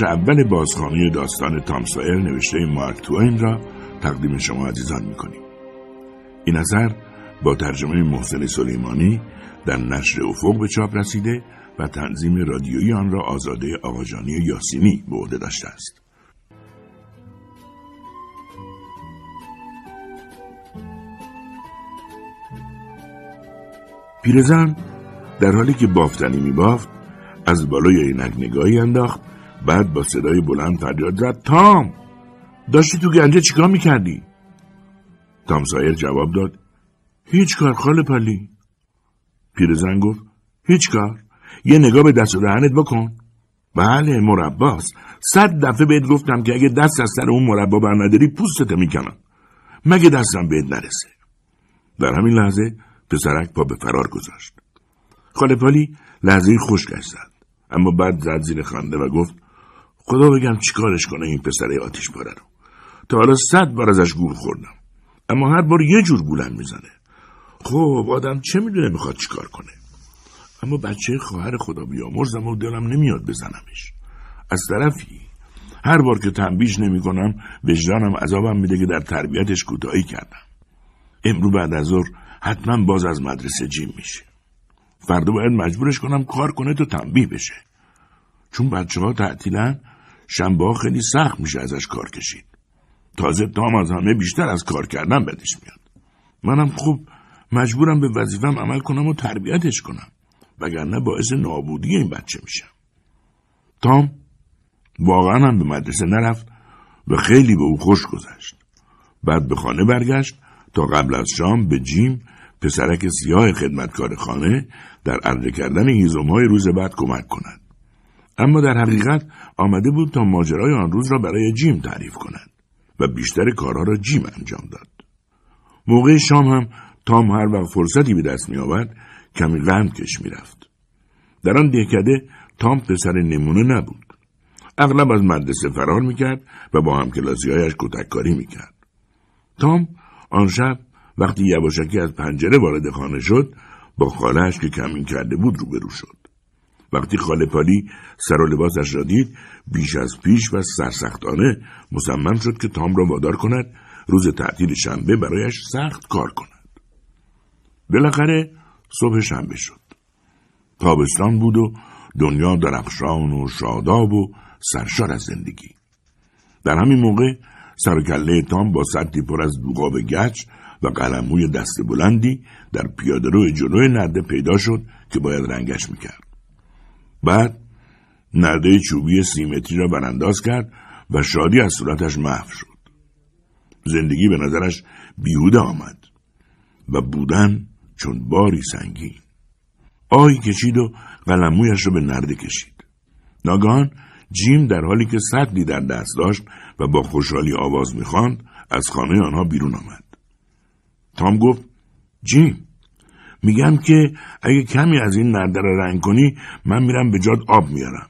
بخش اول بازخانی داستان تامسایر نوشته مارک توین را تقدیم شما عزیزان می‌کنیم. این اثر با ترجمه محسن سلیمانی در نشر افق به چاپ رسیده و تنظیم رادیویی آن را آزاده آقاجانی یاسینی به عهده داشته است. پیرزن در حالی که بافتنی می بافت از بالای عینک نگاهی انداخت بعد با صدای بلند فریاد زد تام داشتی تو گنجه چیکار می‌کردی؟ تام سایر جواب داد هیچ کار خاله پلی. پیرزن گفت هیچ کار یه نگاه به دست و دهنت بکن. بله مرباست صد دفعه بهت گفتم که اگه دست از سر اون مربا بر نداری پوستت می‌کنم. مگه دستم بهت نرسه؟ در همین لحظه پسرک پا به فرار گذاشت. خاله پالی لحظه خشکش زد اما بعد زد زیر خنده و گفت خدا بگم چیکارش کنه این پسر آتیش پاره رو. تا حالا صد بار ازش گول خوردم. اما هر بار یه جور گولم می‌زنه. خب آدم چه می‌دونه می‌خواد چیکار کنه؟ اما بچه خواهر خدا بیامرزم و دلم نمیاد بزنمش. از طرفی هر بار که تنبیش نمی کنم وجدانم عذابم میده که در تربیتش کوتاهی کردم. امرو بعد از ظهر حتما باز از مدرسه جیم میشه. فردا باید مجبورش کنم کار کنه تا تنبیه بشه. چون بچه ها تعطیلن شنبه خیلی سخت میشه ازش کار کشید. تازه تام از همه بیشتر از کار کردن بدش میاد. منم خوب مجبورم به وظیفم عمل کنم و تربیتش کنم. وگرنه باعث نابودی این بچه میشم. تام واقعا هم به مدرسه نرفت و خیلی به او خوش گذشت. بعد به خانه برگشت تا قبل از شام به جیم پسرک سیاه خدمتکار خانه در ارده کردن های روز بعد کمک کند. اما در حقیقت آمده بود تا ماجرای آن روز را برای جیم تعریف کند و بیشتر کارها را جیم انجام داد موقع شام هم تام هر وقت فرصتی به دست می آورد کمی قند کش می رفت. در آن دهکده تام پسر نمونه نبود. اغلب از مدرسه فرار می کرد و با همکلاسی هایش کتککاری می کرد. تام آن شب وقتی یواشکی از پنجره وارد خانه شد با خالهش که کمین کرده بود روبرو شد. وقتی خاله پالی سر و لباسش را دید بیش از پیش و سرسختانه مصمم شد که تام را وادار کند روز تعطیل شنبه برایش سخت کار کند. بالاخره صبح شنبه شد. تابستان بود و دنیا درخشان و شاداب و سرشار از زندگی. در همین موقع سرکله تام با سطی پر از دوغاب گچ و قلموی دست بلندی در پیادهرو جلوی نرده پیدا شد که باید رنگش می‌کرد. بعد نرده چوبی سیمتری را برانداز کرد و شادی از صورتش محو شد. زندگی به نظرش بیهوده آمد و بودن چون باری سنگین. آهی کشید و قلمویش را به نرده کشید. ناگهان جیم در حالی که سطلی در دست داشت و با خوشحالی آواز می‌خواند از خانه آنها بیرون آمد. تام گفت جیم میگم که اگه کمی از این نرده را رنگ کنی من میرم به جاد آب میارم.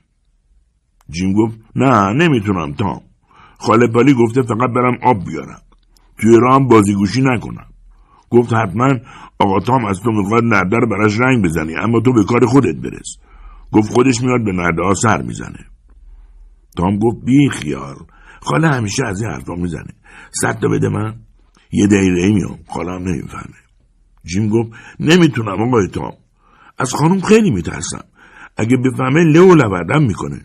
جیم گفت نه نمی‌تونم تام. خاله پالی گفته فقط برم آب بیارم. توی راه هم بازیگوشی نکنم. گفت حتما آقا تام از تو می‌خواد نرده رو براش رنگ بزنی اما تو به کار خودت برس. گفت خودش میاد به نرده ها سر می‌زنه. تام گفت بی خیال. خاله همیشه از این حرفا می‌زنه. صد تا بده من؟ یه دقیقه میام. خاله هم نمی‌فهمه. جیم گفت نمی‌تونم آقای تام از خانم خیلی میترسم اگه بفهمه لو لبردم می‌کنه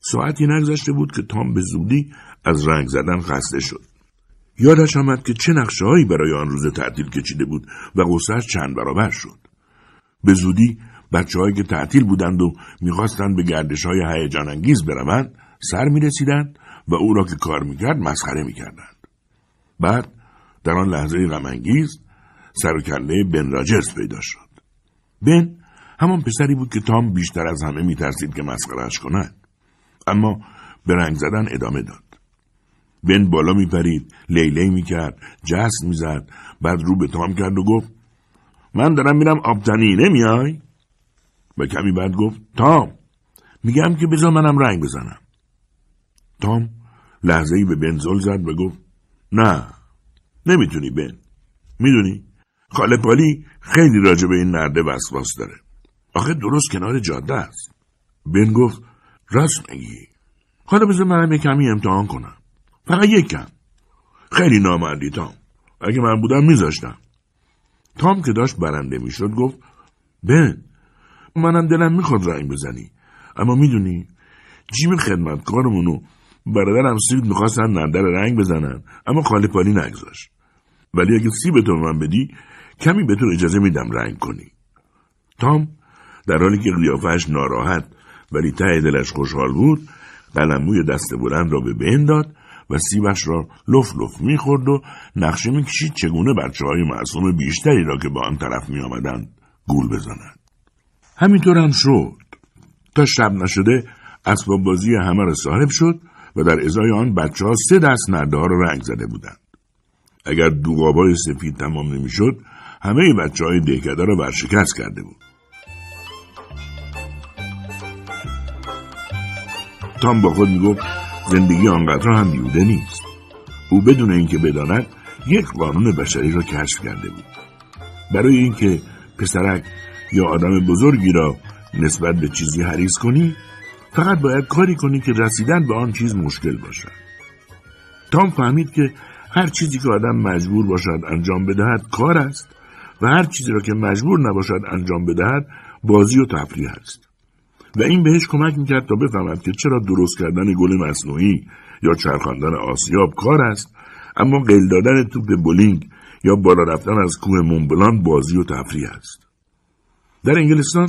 ساعتی نگذشته بود که تام به زودی از رنگ زدن خسته شد یادش آمد که چه نقشه هایی برای آن روز تعطیل کشیده بود و غصهش چند برابر شد. به زودی بچه که تعطیل بودند و می‌خواستند به گردش های هیجان انگیز بروند سر می رسیدند و او را که کار می‌کرد مسخره می‌کردند. بعد در آن لحظه غمانگیز سر و بن راجرز پیدا شد. بن همان پسری بود که تام بیشتر از همه میترسید که مسخرهش کند. اما به رنگ زدن ادامه داد. بن بالا میپرید لیلی می‌کرد جست می‌زد بعد رو به تام کرد و گفت من دارم میرم آبتنی نمیای و کمی بعد گفت تام میگم که بذار منم رنگ بزنم تام لحظه ای به بن زل زد و گفت نه نمی‌تونی بن می‌دونی خاله پالی خیلی راجع به این نرده وسواس داره. آخه درست کنار جاده است. بن گفت راست میگی. حالا بذار منم یه کمی امتحان کنم. فقط یک کم. خیلی نامردی تام. اگه من بودم میذاشتم. تام که داشت برنده می‌شد گفت بن منم دلم می‌خواد رنگ بزنی. اما می‌دونی جیم خدمتکارمونو برادرم سید می‌خواستن نردر رنگ بزنن اما خالی پالی نگذاشت. ولی اگه سی به تو من بدی کمی به تو اجازه میدم رنگ کنی. تام در حالی که قیافش ناراحت ولی ته دلش خوشحال بود قلموی دست بلند را به بین داد و سیبش را لف لف می‌خورد و نقشه می‌کشید چگونه بچه های معصوم بیشتری را که با آن طرف میآمدند گول بزنند. همینطور هم شد. تا شب نشده اسباب بازی همه را صاحب شد و در ازای آن بچه ها سه دست نرده را رنگ زده بودند. اگر دوغابای سفید تمام نمی‌شد همه بچه های دهکده را ورشکست کرده بود. تام با خود می‌گفت زندگی آنقدر هم بیوده نیست. او بدون اینکه بداند یک قانون بشری را کشف کرده بود. برای اینکه پسرک یا آدم بزرگی را نسبت به چیزی حریص کنی فقط باید کاری کنی که رسیدن به آن چیز مشکل باشد. تام فهمید که هر چیزی که آدم مجبور باشد انجام بدهد کار است. و هر چیزی را که مجبور نباشد انجام بدهد بازی و تفریح است. و این بهش کمک می‌کرد تا بفهمد که چرا درست کردن گل مصنوعی یا چرخاندن آسیاب کار است اما قل دادن توپ بولینگ یا بالا رفتن از کوه مونبلان بازی و تفریح است. در انگلستان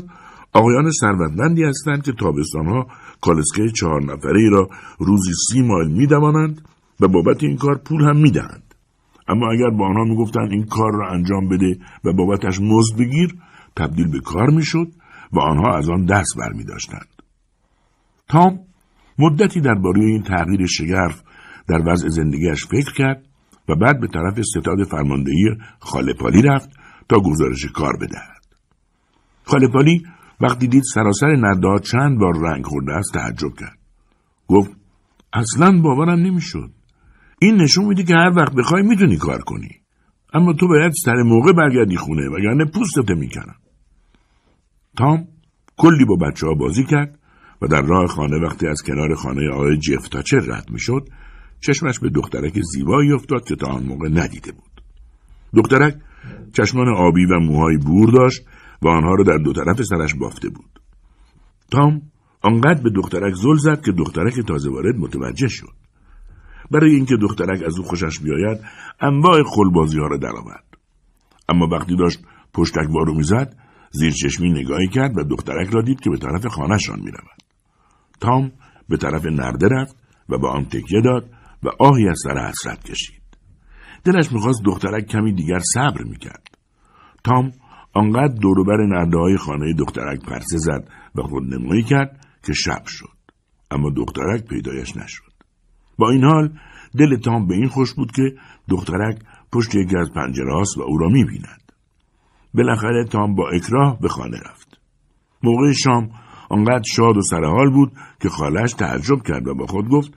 آقایان ثروتمندی هستند که تابستانها کالسکه چهار نفره را روزی سی مایل میدوانند و بابت این کار پول هم می‌دهند. اما اگر با آنها می‌گفتند این کار را انجام بده و بابتش مزد بگیر تبدیل به کار می‌شد و آنها از آن دست برمی داشتند. تام مدتی درباره این تغییر شگرف در وضع زندگیش فکر کرد و بعد به طرف ستاد فرماندهی خالپالی رفت تا گزارش کار بدهد. خالپالی وقتی دید سراسر نرده چند بار رنگ خورده است تعجب کرد. گفت اصلا باورم نمی‌شد. این نشون میده که هر وقت بخوای می‌تونی کار کنی. اما تو باید سر موقع برگردی خونه وگرنه پوستت می‌کنم. تام کلی با بچه ها بازی کرد و در راه خانه وقتی از کنار خانه آقای جف تاچر رد می‌شد چشمش به دخترک زیبایی افتاد که تا آن موقع ندیده بود دخترک چشمان آبی و موهای بور داشت و آنها را در دو طرف سرش بافته بود تام آنقدر به دخترک زل زد که دخترک تازه وارد متوجه شد برای اینکه دخترک از او خوشش بیاید انواع خلبازی ها را درآورد اما وقتی داشت پشتک بارو می‌زد زیر چشمی نگاهی کرد و دخترک را دید که به طرف خانهشان می رود. تام به طرف نرده رفت و به آن تکیه داد و آهی از سر حسرت کشید. دلش می‌خواست دخترک کمی دیگر صبر می‌کرد. تام آنقدر دوروبر نرده های خانه دخترک پرسه زد و خود نمایی کرد که شب شد. اما دخترک پیدایش نشد. با این حال دل تام به این خوش بود که دخترک پشت یکی از پنجره و او را می‌بیند. بالاخره تام با اکراه به خانه رفت. موقع شام آنقدر شاد و سرحال بود که خالش تعجب کرد و با خود گفت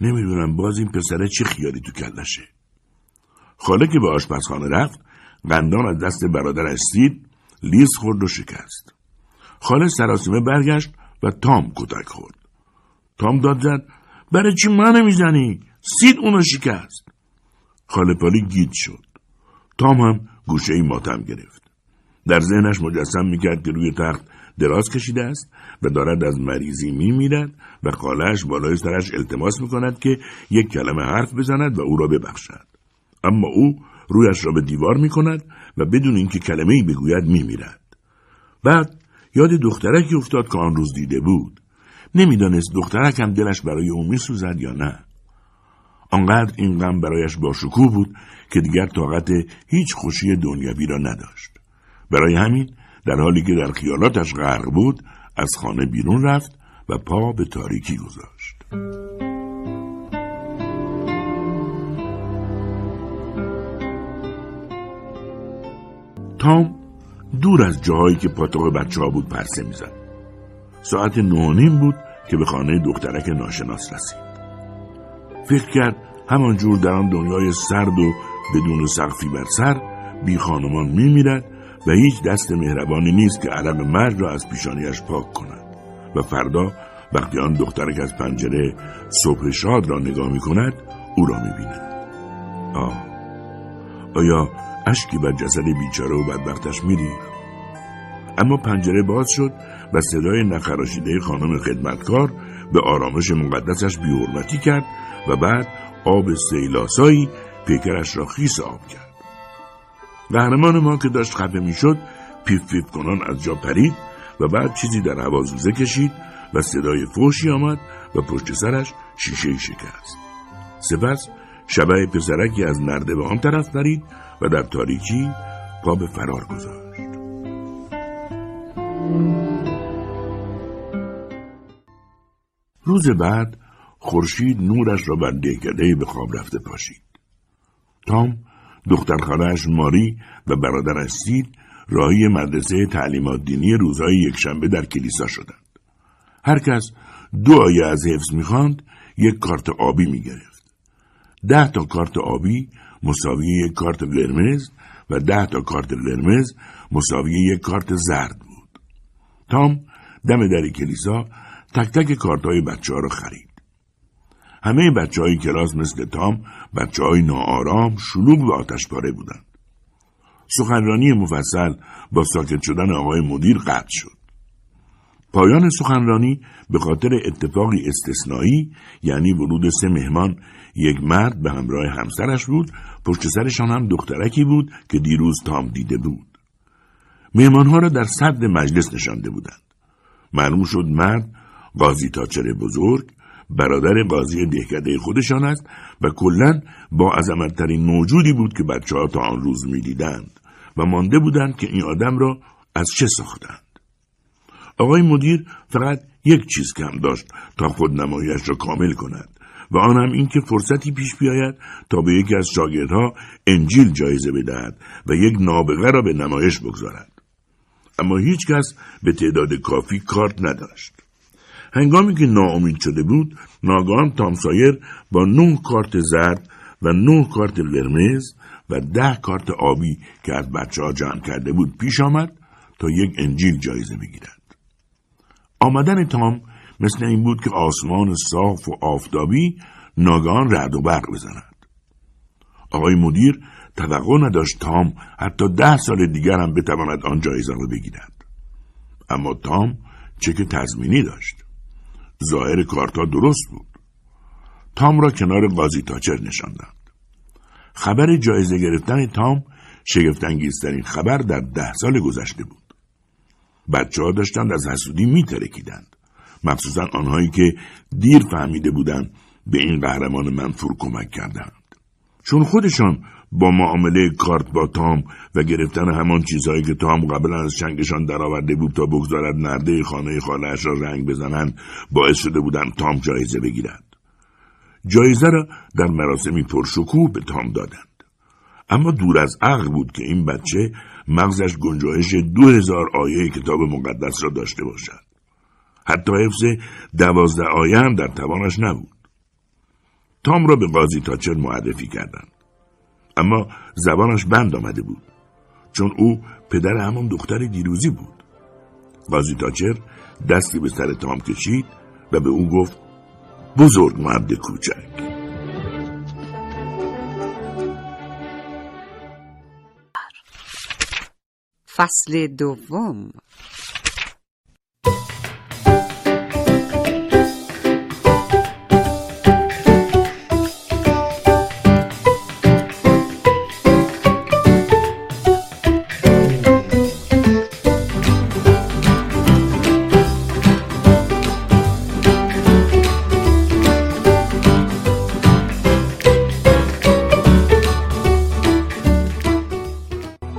نمی‌دونم باز این پسره چی خیالی تو کلشه. خاله که به آشپزخانه رفت قندان از دست برادرش سید لیز خورد و شکست. خاله سراسیمه برگشت و تام کتک خورد. تام داد زد برای چی من نمی‌زنی؟ سید اونو شکست. خاله پالی گید شد. تام هم گوشه ای ماتم گرفت. در ذهنش مجسم می‌کرد که روی تخت دراز کشیده است و دارد از مریضی میمیرد و خالش بالای سرش التماس می‌کند که یک کلمه حرف بزند و او را ببخشد اما او رویش را به دیوار می‌کند و بدون اینکه کلمه ای بگوید میمیرد بعد یاد دخترکی افتاد که آن روز دیده بود نمی‌دانست دخترک هم دلش برای او میسوزد یا نه. آنقدر این غم برایش با شکوه بود که دیگر طاقت هیچ خوشی دنیوی را نداشت. برای همین در حالی که در خیالاتش غرق بود از خانه بیرون رفت و پا به تاریکی گذاشت. تام دور از جاهایی که پاتوق بچه ها بود پرسه می‌زد. ساعت نیم بود که به خانه دخترک ناشناس رسید فکر کرد همانجور در آن دنیای سرد و بدون سقفی بر سر بی خانمان می میرد و هیچ دست مهربانی نیست که عرق مرد را از پیشانیش پاک کند و فردا وقتی آن دخترک از پنجره صبح شاد را نگاه می کند او را می بیند. آه آیا اشکی بر جسد بیچاره و بدبختش میریخت اما پنجره باز شد و صدای نخراشیده خانم خدمتکار به آرامش مقدسش بیحرمتی کرد و بعد آب سیلاسایی پیکرش را خیس آب کرد. قهرمان ما که داشت خفه می‌شد پیف پیف کنان از جا پرید و بعد چیزی در هوا زوزه کشید و صدای فوشی آمد و پشت سرش شیشه شکست. سپس شبه پسرکی از نرده به آن طرف پرید و در تاریکی پا به فرار گذاشت. روز بعد خورشید نورش را بر دهکده به خواب رفته پاشید. تام دختر ماری و برادرش سید راهی مدرسه تعلیمات دینی روزهای یکشنبه در کلیسا شدند. هر کس دو آیه از حفظ می‌خواند یک کارت آبی می‌گرفت. ده تا کارت آبی مساوی یک کارت قرمز و ده تا کارت قرمز مساوی یک کارت زرد بود. تام دم در کلیسا تک تک کارت های بچه ها را خرید. همه بچه های کلاس مثل تام بچه های ناآرام شلوغ و آتش پاره بودند. سخنرانی مفصل با ساکت شدن آقای مدیر قطع شد. پایان سخنرانی به خاطر اتفاقی استثنایی یعنی ورود سه مهمان یک مرد به همراه همسرش بود پشت سرشان هم دخترکی بود که دیروز تام دیده بود. مهمانها را در صد مجلس نشانده بودند. معلوم شد مرد قاضی تاچر بزرگ برادر قاضی دهکده خودشان است و کلا با عظمتترین موجودی بود که بچه ها تا آن روز می‌دیدند و مانده بودند که این آدم را از چه ساختند. آقای مدیر فقط یک چیز کم داشت تا خود نمایش را کامل کند و آن هم اینکه فرصتی پیش بیاید تا به یکی از شاگردها انجیل جایزه بدهد و یک نابغه را به نمایش بگذارد. اما هیچ کس به تعداد کافی کارت نداشت. هنگامی که ناامید شده بود ناگهان تامسایر با نه کارت زرد و نه کارت قرمز و ده کارت آبی که از بچه ها جمع کرده بود پیش آمد تا یک انجیل جایزه بگیرد. آمدن تام مثل این بود که آسمان صاف و آفتابی ناگهان رعد و برق بزند. آقای مدیر توقع نداشت تام حتی ده سال دیگر هم بتواند آن جایزه را بگیرد. اما تام چک تضمینی داشت. ظاهر کارتا درست بود. تام را کنار قاضی تاچر نشاندند. خبر جایزه گرفتن تام شگفتانگیزترین خبر در ده سال گذشته بود. بچه ها داشتند از حسودی میترکیدند. مخصوصا آنهایی که دیر فهمیده بودند به این قهرمان منفور کمک کردند. چون خودشان با معامله کارت با تام و گرفتن همان چیزهایی که تام قبلا از چنگشان درآورده بود تا بگذارد نرده خانه خالهاش را رنگ بزنند باعث شده بودند تام جایزه بگیرد. جایزه را در مراسمی پرشکوه به تام دادند. اما دور از عقل بود که این بچه مغزش گنجایش دو هزار آیه کتاب مقدس را داشته باشد. حتی حفظ دوازده آیه هم در توانش نبود. تام را به قاضی تاچر معرفی کردند. اما زبانش بند آمده بود. چون او پدر همان دختر دیروزی بود. قاضی تاچر دستی به سر تام کشید و به او گفت بزرگ مرد کوچک. فصل دوم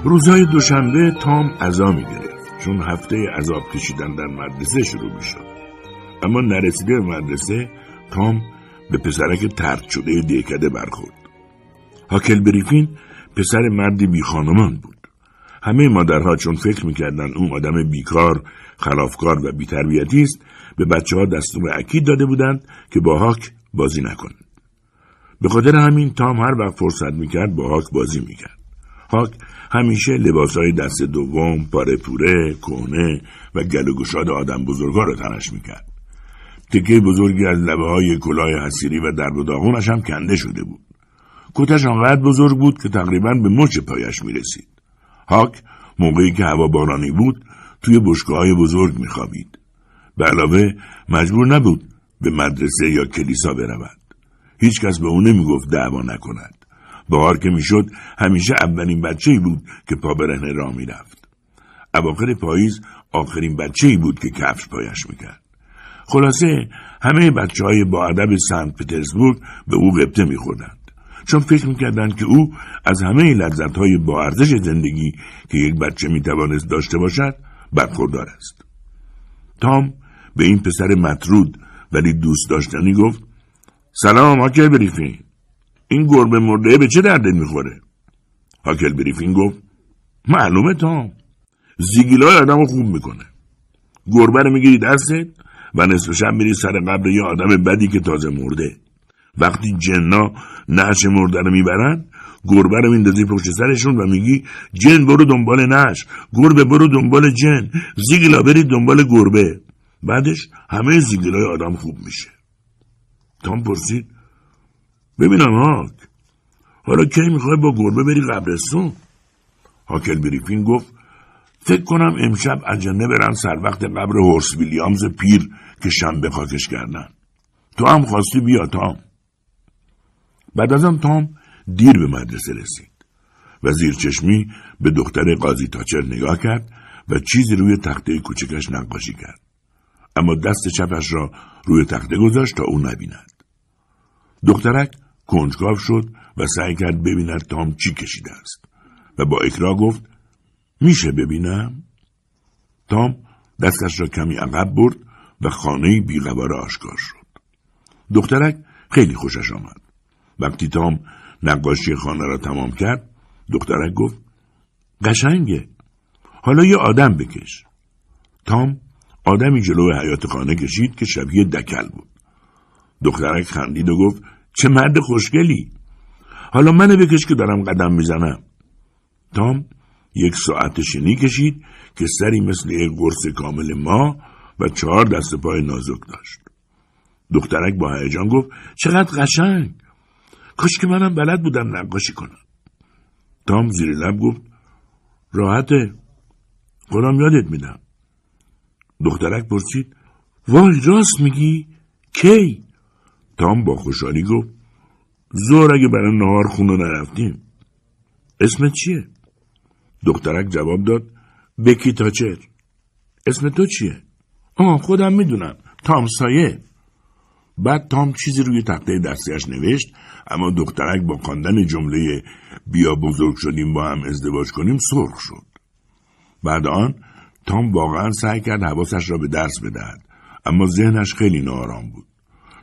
روزهای دوشنبه تام عذا می چون هفته عذاب کشیدن در مدرسه شروع می. اما نرسیده به مدرسه تام به پسرک ترد شده دیکده برخورد. هاکل بریفین پسر مردی بی خانمان بود. همه مادرها چون فکر می‌کردن اون آدم بیکار، خلافکار و بیتربیتی است به بچه ها دستور اکید داده بودند که با هاک بازی نکنند. به خاطر همین تام هر وقت فرصت می‌کرد با هاک بازی می‌کرد. هاک همیشه لباسهای دست دوم، پاره پوره، کهنه و گل و گشاد آدم بزرگا را تنش می‌کرد. تکه بزرگی از لبه های کلاه حسیری و درد و داغونش هم کنده شده بود. کتش آنقدر بزرگ بود که تقریبا به مچ پایش می رسید. هاک موقعی که هوا بارانی بود توی بشکه بزرگ می خوابید. به علاوه مجبور نبود به مدرسه یا کلیسا برود. هیچکس به او نمی گفت دعوا نکند. بهار که می‌شد همیشه اولین بچه بود که پا برهنه را می‌رفت. اواخر پاییز آخرین بچه بود که کفش پایش می‌کرد. خلاصه همه بچه های با ادب سنت پترزبورگ به او قبطه میخوردند. چون فکر می‌کردند که او از همه لذت های با ارزش زندگی که یک بچه می‌توانست داشته باشد برخوردار است. تام به این پسر مطرود ولی دوست داشتنی گفت سلام هاکل بریفین این گربه مرده به چه درده می‌خوره؟ هاکل بریفین گفت معلومه تام زیگیلای آدم خوب می‌کنه. گربه رو می‌گیری دستت و نصف شب میری سر قبر یه آدم بدی که تازه مرده. وقتی جنا نعش مرده رو می‌برن گربه رو میندازی پشت سرشون و میگی جن برو دنبال نعش. گربه برو دنبال جن. زیگلا برید دنبال گربه. بعدش همه زیگلای آدم خوب میشه. تام پرسید ببینم هاک. حالا کی می‌خوای با گربه بری قبرستون؟ هاکل بریفین گفت فکر کنم امشب اجنه برن سر وقت قبر هورس ویلیامز پیر که شنبه خاکش کردن. تو هم خواستی بیا تام. بعد از آن تام دیر به مدرسه رسید. و زیر چشمی به دختر قاضی تاچر نگاه کرد و چیزی روی تخته کوچکش نقاشی کرد. اما دست چپش را روی تخته گذاشت تا او نبیند. دخترک کنجکاو شد و سعی کرد ببیند تام چی کشیده است و با اکرا گفت میشه ببینم؟ تام دستش را کمی عقب برد و خانه بیغبار آشکار شد. دخترک خیلی خوشش آمد. وقتی تام نقاشی خانه را تمام کرد دخترک گفت قشنگه. حالا یه آدم بکش. تام آدمی جلو حیات خانه کشید که شبیه دکل بود. دخترک خندید و گفت چه مرد خوشگلی. حالا منو بکش که دارم قدم می‌زنم. تام یک ساعت شنی کشید که سری مثل یک قرص کامل ما و چهار دست پای نازک داشت. دخترک با هیجان گفت چقدر قشنگ کاش که منم بلد بودم نقاشی کنم تام زیر لب گفت راحته خودم یادت میدم دخترک پرسید وای راست میگی کی تام با خوشحالی گفت زور اگه برای نهار خونه نرفتیم. اسمت چیه؟ دخترک جواب داد بکی تاچر. اسم تو چیه؟ آه خودم می‌دونم تام سایه. بعد تام چیزی روی تخته دستیش نوشت اما دخترک با خواندن جمله بیا بزرگ شدیم با هم ازدواج کنیم سرخ شد. بعد آن تام واقعا سعی کرد حواسش را به درس بدهد اما ذهنش خیلی ناآرام بود.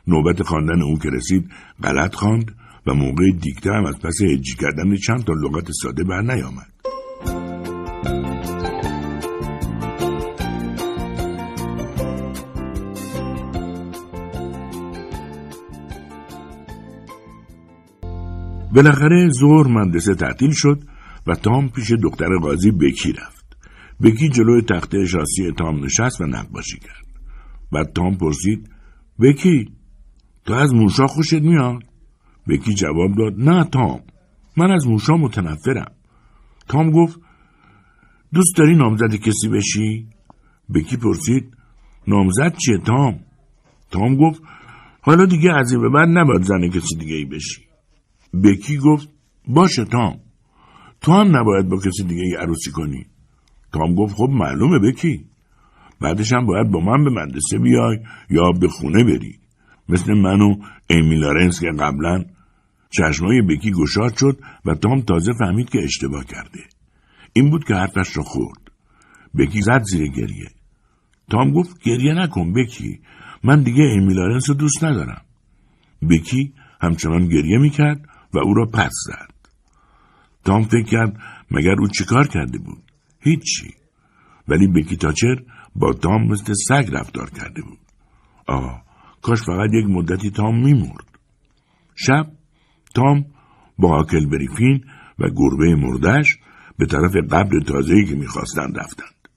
نوبت خواندن او که رسید غلط خواند و موقع دیکته هم از پس هجی کردن چند تا لغت ساده بر نیامد بالاخره ظهر مدرسه تعطیل شد و تام پیش دختر قاضی بکی رفت. بکی جلوی تخته شاسی تام نشست و نقاشی کرد. بعد تام پرسید بکی تو از موشا خوشت میاد؟ بکی جواب داد نه تام من از موشا متنفرم. تام گفت دوست داری نامزد کسی بشی؟ بکی پرسید نامزد چیه تام؟ تام گفت حالا دیگه از این به بعد نباید زن کسی دیگه ای بشی. بکی گفت باشه تام تو هم نباید با کسی دیگه ای عروسی کنی تام گفت خب معلومه بکی بعدش هم باید با من به مدرسه بیای یا به خونه بری مثل من و ایمی لارنس که قبلا چشمای بکی گشاد شد و تام تازه فهمید که اشتباه کرده این بود که حرفش را خورد بکی زد زیر گریه تام گفت گریه نکن بکی من دیگه ایمی لارنس رو دوست ندارم بکی همچنان گریه می‌کرد و او را پس زد. تام فکر کرد مگر او چیکار کرده بود؟ هیچی. ولی بکی تاچر با تام مثل سگ رفتار کرده بود. آه کاش فقط یک مدتی تام میمرد. شب تام با آکل بریفین و گربه مردش به طرف قبر تازهی که می‌خواستند رفتند.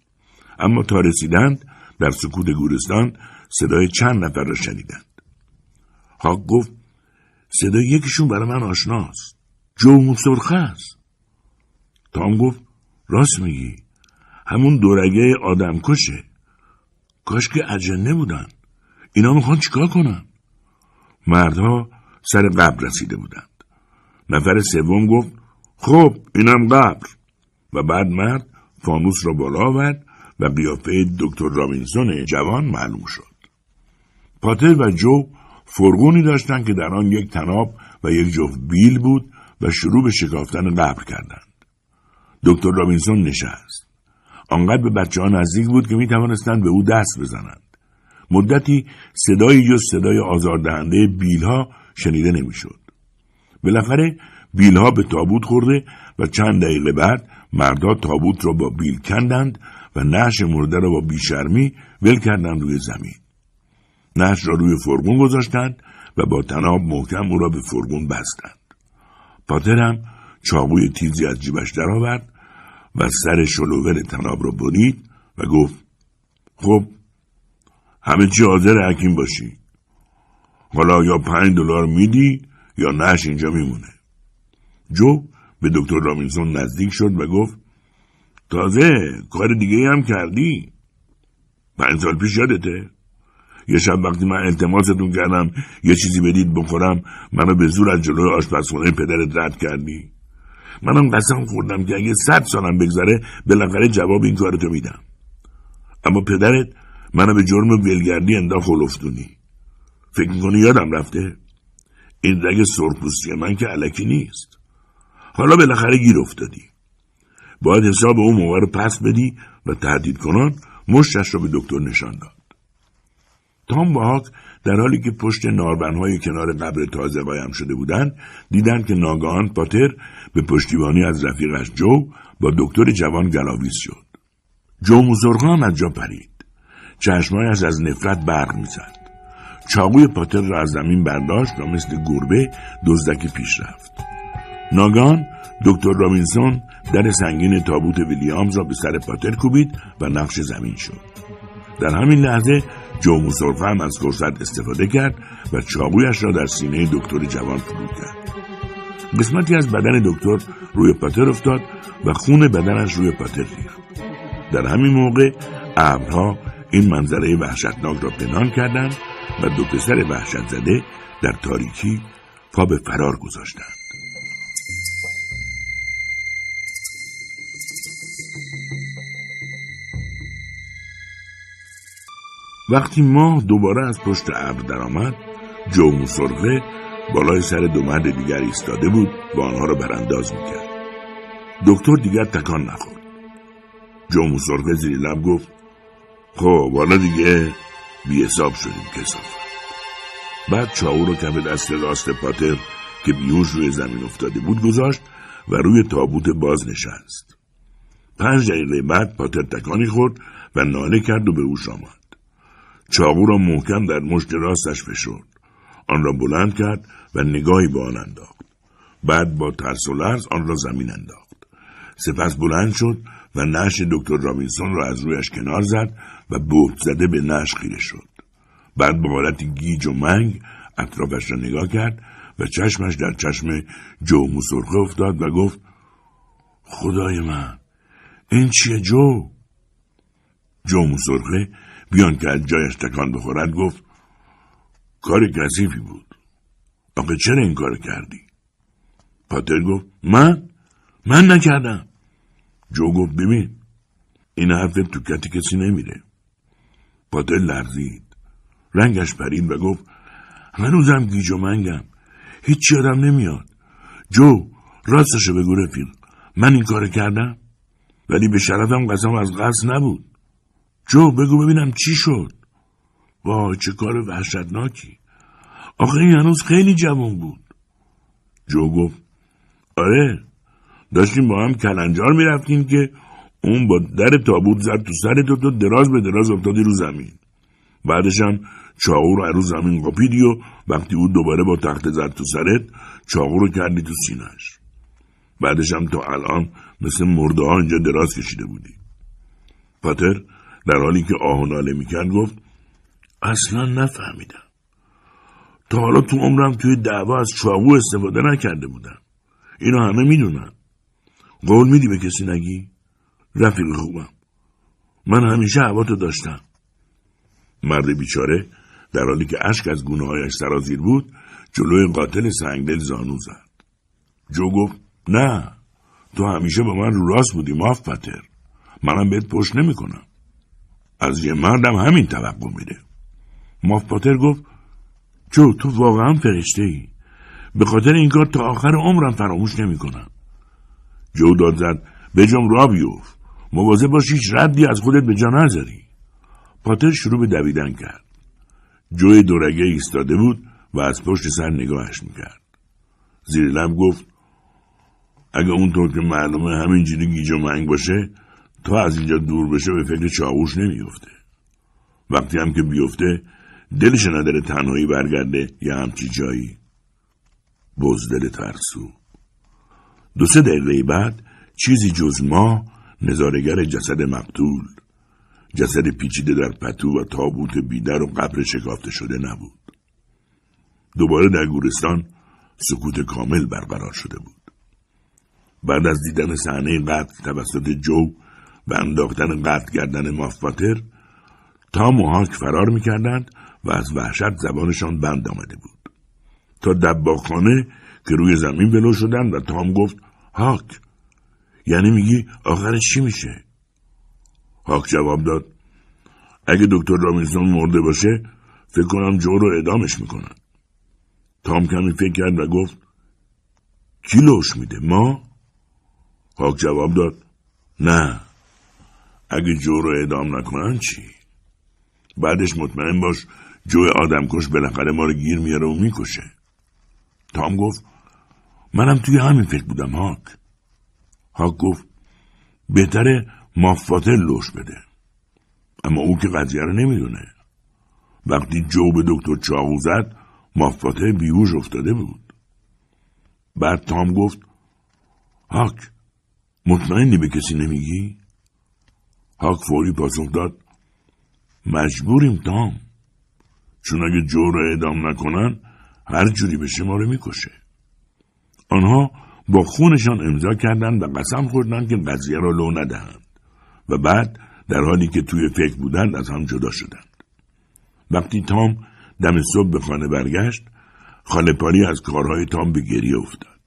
اما تا رسیدند در سکوت گورستان صدای چند نفر را شنیدند. هاک گفت صدای یکیشون برای من آشناست. جو سرخه است. تام گفت راست میگی. همون دورگه آدم کشه. کاش که اجنه بودن. اینا می‌خوان چیکار کنن؟ مردها سر قبر رسیده بودند. نفر سوم گفت خب اینم قبر و بعد مرد فانوس را بالا آورد و قیافه دکتر رابینسون جوان معلوم شد. پاتر و جو فرگونی داشتند که در آن یک تناب و یک جفت بیل بود و شروع به شکافتن قبر کردند. دکتر رابینسون نشست. آنقدر به بچه ها نزدیک بود که می توانستند به او دست بزنند. مدتی صدای جز صدای آزاردهنده بیلها شنیده نمی‌شد. بالاخره بیلها به تابوت خورده و چند دقیقه بعد مردها تابوت را با بیل کندند و نش مرده را با بیشرمی ول کردند روی زمین. نش را روی فرگون گذاشتند و با تناب محکم او را به فرگون بستند. پاتر هم چاقوی تیزی از جیبش درآورد و سر شلوور تناب را برید و گفت خب همه چی حاضر حکیم باشی. حالا یا پنج دلار میدی یا نش اینجا میمونه. جو به دکتر رامینسون نزدیک شد و گفت تازه کار دیگه هم کردی. پنج سال پیش یادته؟ یه شب وقتی من التماستون کردم یه چیزی بدید بخورم منو به زور از جلوی آشپزخونه پدرت رد کردی. منم قسم خوردم که اگه صد سالم بگذره بالاخره جواب این کارتو میدم. اما پدرت منو به جرم ولگردی انداخت خلفتونی فکر می‌کنی یادم رفته؟ این رگ سرخپوستی من که علکی نیست. حالا بالاخره گیر افتادی. باید حساب اون موقع رو پس بدی و تهدید کنان مشتش رو به دکتر نشان داد. تام و هاک در حالی که پشت ناربنهای کنار قبر تازه قایم شده بودند دیدند که ناگهان پاتر به پشتیبانی از رفیقش جو با دکتر جوان گلاویز شد. جو مزرگان از جا پرید. چشمایش از نفرت برق می‌زد. چاقوی پاتر را از زمین برداشت و مثل گربه دزدکی پیش رفت. ناگان دکتر رابینسون در سنگین تابوت ویلیامز را به سر پاتر کوبید و نقش زمین شد. در همین لحظه جو هم از فرصت استفاده کرد و چاقویش را در سینه دکتر جوان فرود کرد. قسمتی از بدن دکتر روی پاتر افتاد و خون بدنش روی پاتر ریخت. در همین موقع ابرها این منظره وحشتناک را پنهان کردند و دو پسر وحشت زده در تاریکی پا به فرار گذاشتند. وقتی ماه دوباره از پشت ابر درآمد جو موسرغه بالای سر دو مرد دیگر ایستاده بود و آنها را برانداز می‌کرد دکتر دیگر تکان نخورد جو موسرغه زیر لب گفت خب حالا دیگه بی حساب شدیم کسافت. بعد چاو رو کف دست راست پاتر که بیوش روی زمین افتاده بود گذاشت و روی تابوت باز نشست پنج دقیقه بعد پاتر تکانی خورد و ناله کرد و به اوش آمد. چاقو را محکم در مشت راستش فشرد. آن را بلند کرد و نگاهی به آن انداخت. بعد با ترس و لرز آن را زمین انداخت. سپس بلند شد و نش دکتر رابینسون را از رویش کنار زد و بهت زده به نش خیره شد بعد با حالتی گیج و منگ اطرافش را نگاه کرد و چشمش در چشم جو موسرخه افتاد و گفت خدای من این چیه جو؟ جو موسرخه بیان که از جایش تکان بخورد گفت کار کثیفی بود آقا چرا این کار کردی؟ پاتر گفت من؟ من نکردم جو گفت ببین این حرف تو کتی کسی نمیره پاتر لرزید. رنگش پرید و گفت هنوزم گیج و منگم. هیچی آدم نمیاد. جو راستشو بگو رفیق. من این کار کردم. ولی به شرفم قسم از قصد نبود. جو بگو ببینم چی شد. وای چه کار وحشتناکی. آخه این هنوز خیلی جوان بود. جو گفت آره داشتیم با هم کلنجار می‌رفتیم که اون با در تابوت زد تو سر تو تو دراز به دراز افتادی رو زمین. بعدش هم چاقو رو رو زمین قاپیدی و وقتی او دوباره با تخت زد تو سرت چاقو رو کردی تو سینش بعدش هم تا الان مثل مرده ها اینجا دراز کشیده بودی. پاتر در حالی که آه و ناله می‌کرد گفت اصلا نفهمیدم. تا حالا تو عمرم توی دعوا از چاقو استفاده نکرده بودم. اینو همه می‌دونن. قول میدی به کسی نگی؟ رفیق خوبم. من همیشه هواتو داشتم. مرد بیچاره در حالی که اشک از گونه هایش سرازیر بود جلوی قاتل سنگدل زانو زد. جو گفت نه تو همیشه با من رو راست بودی ماف پتر. منم بهت پشت نمی کنم. از یه مردم همین توقع میده. ماف پاتر گفت جو تو واقعا فرشته ای به خاطر این کار تا آخر عمرم فراموش نمی کنم. جو داد زد بجام را بیوف مواظب باش هیچ ردی از خودت به جا نذاری. پاتر شروع به دویدن کرد. جوی دورگه ایستاده بود و از پشت سر نگاهش می‌کرد. زیر لب گفت اگه اونطور که معلومه همینجوری گیج و منگ باشه تا از اینجا دور بشه به فکر چاوش نمیفته وقتی هم که بیفته دلش نداره تنهایی برگرده یا همچی جایی. بزدل ترسو. دو سه دقیقه بعد چیزی جز ما نظارگر جسد مقتول. جسد پیچیده در پتو و تابوت بیدر و قبر شکافته شده نبود. دوباره در گورستان سکوت کامل برقرار شده بود. بعد از دیدن صحنه قتل توسط جو و انداختن قتل کردن مافاتر تا محاک فرار می‌کردند و از وحشت زبانشان بند آمده بود. تا دباخانه که روی زمین ولو شدن و تام گفت هاک یعنی میگی آخرش چی میشه؟ هاک جواب داد. اگه دکتر رامینسون مرده باشه فکر کنم جو رو اعدامش می‌کنن. تام کمی فکر کرد و گفت کی لوش میده؟ ما؟ هاک جواب داد نه. اگه جو رو اعدام نکنن چی؟ بعدش مطمئن باش جو آدمکش بالاخره ما رو گیر میاره و می‌کشه. تام گفت منم توی همین فکر بودم هاک هاک گفت بهتره مافاتل لوش بده. اما او که قضیه رو نمی‌دونه. وقتی جو به دکتر چاقو زد مافاتل بیهوش افتاده بود. بعد تام گفت هاک مطمئنی به کسی نمیگی؟ هاک فوری پاسخ داد مجبوریم تام. چون اگه جو رو اعدام نکنن هر جوری بشه ما رو می‌کشه. آنها با خونشان امضا کردند و قسم خوردند که قضیه را لو ندهند و بعد در حالی که توی فکر بودند از هم جدا شدند. وقتی تام دم صبح به خانه برگشت خانه پاری از کارهای تام به گریه افتاد.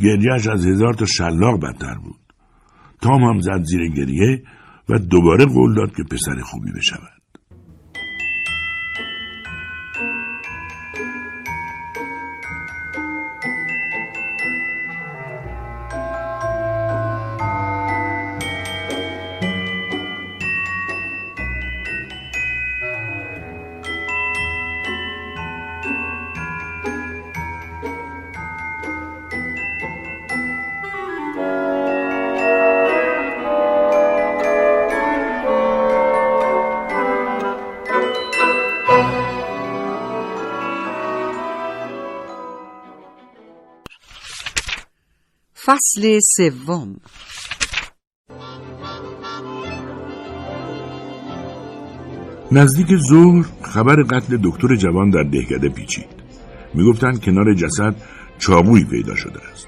گریهش از هزار تا شلاق بدتر بود. تام هم زد زیر گریه و دوباره قول داد که پسر خوبی بشود. فصل سوم. نزدیک ظهر خبر قتل دکتر جوان در دهکده پیچید. می‌گفتند کنار جسد چاقویی پیدا شده است.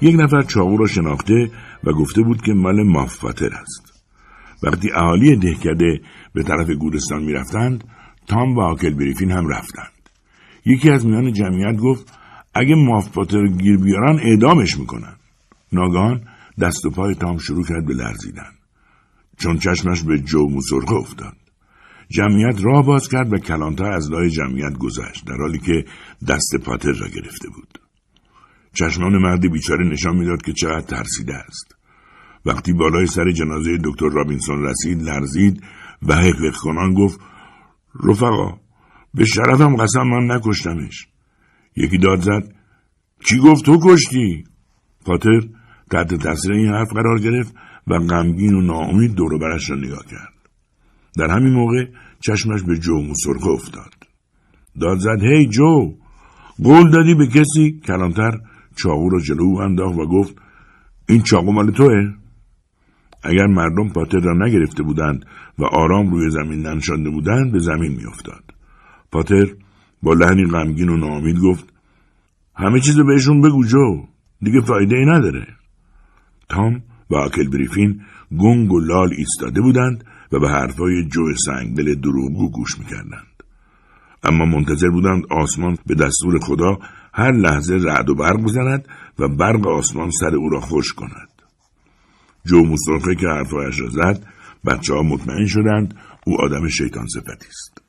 یک نفر چاقو را شناخته و گفته بود که مال مافاتر است. وقتی اهالی دهکده به طرف گورستان می‌رفتند تام و آکل بریفین هم رفتند. یکی از میان جمعیت گفت اگه مافاتر گیر بیارن اعدامش می‌کنن. ناگهان دست و پای تام شروع کرد به لرزیدن. چون چشمش به جو موسرخه افتاد. جمعیت راه باز کرد و کلانتر از لای جمعیت گذشت در حالی که دست پاتر را گرفته بود. چشمان مرد بیچاره نشان می‌داد که چقدر ترسیده است. وقتی بالای سر جنازه دکتر رابینسون رسید لرزید و حقوق کنان گفت رفقا به شرفم قسم من نکشتمش. یکی داد زد کی گفت؟ تو کشتی؟ پاتر تحت تاثیر این حرف قرار گرفت و غمگین و ناامید دور برش را نگاه کرد. در همین موقع چشمش به جو موسرخه افتاد. داد زد هی جو قول دادی به کسی؟ کلانتر چاقو را جلو انداخت و گفت این چاقو مال توه. اگر مردم پاتر را نگرفته بودند و آرام روی زمین ننشانده بودند به زمین میافتاد. پاتر با لحنی غمگین و ناامید گفت همه چیز بهشون بگو جو دیگه فایده ای نداره. تام و آکل بریفین گنگ و لال ایستاده بودند و به حرفهای جو سنگدل دروغگو گوش می‌کردند. اما منتظر بودند آسمان به دستور خدا هر لحظه رعد و برق بزند و برق آسمان سر او را خوش کند. جو مصرخه که حرفهایش را زد بچه ها مطمئن شدند او آدم شیطان صفتی است.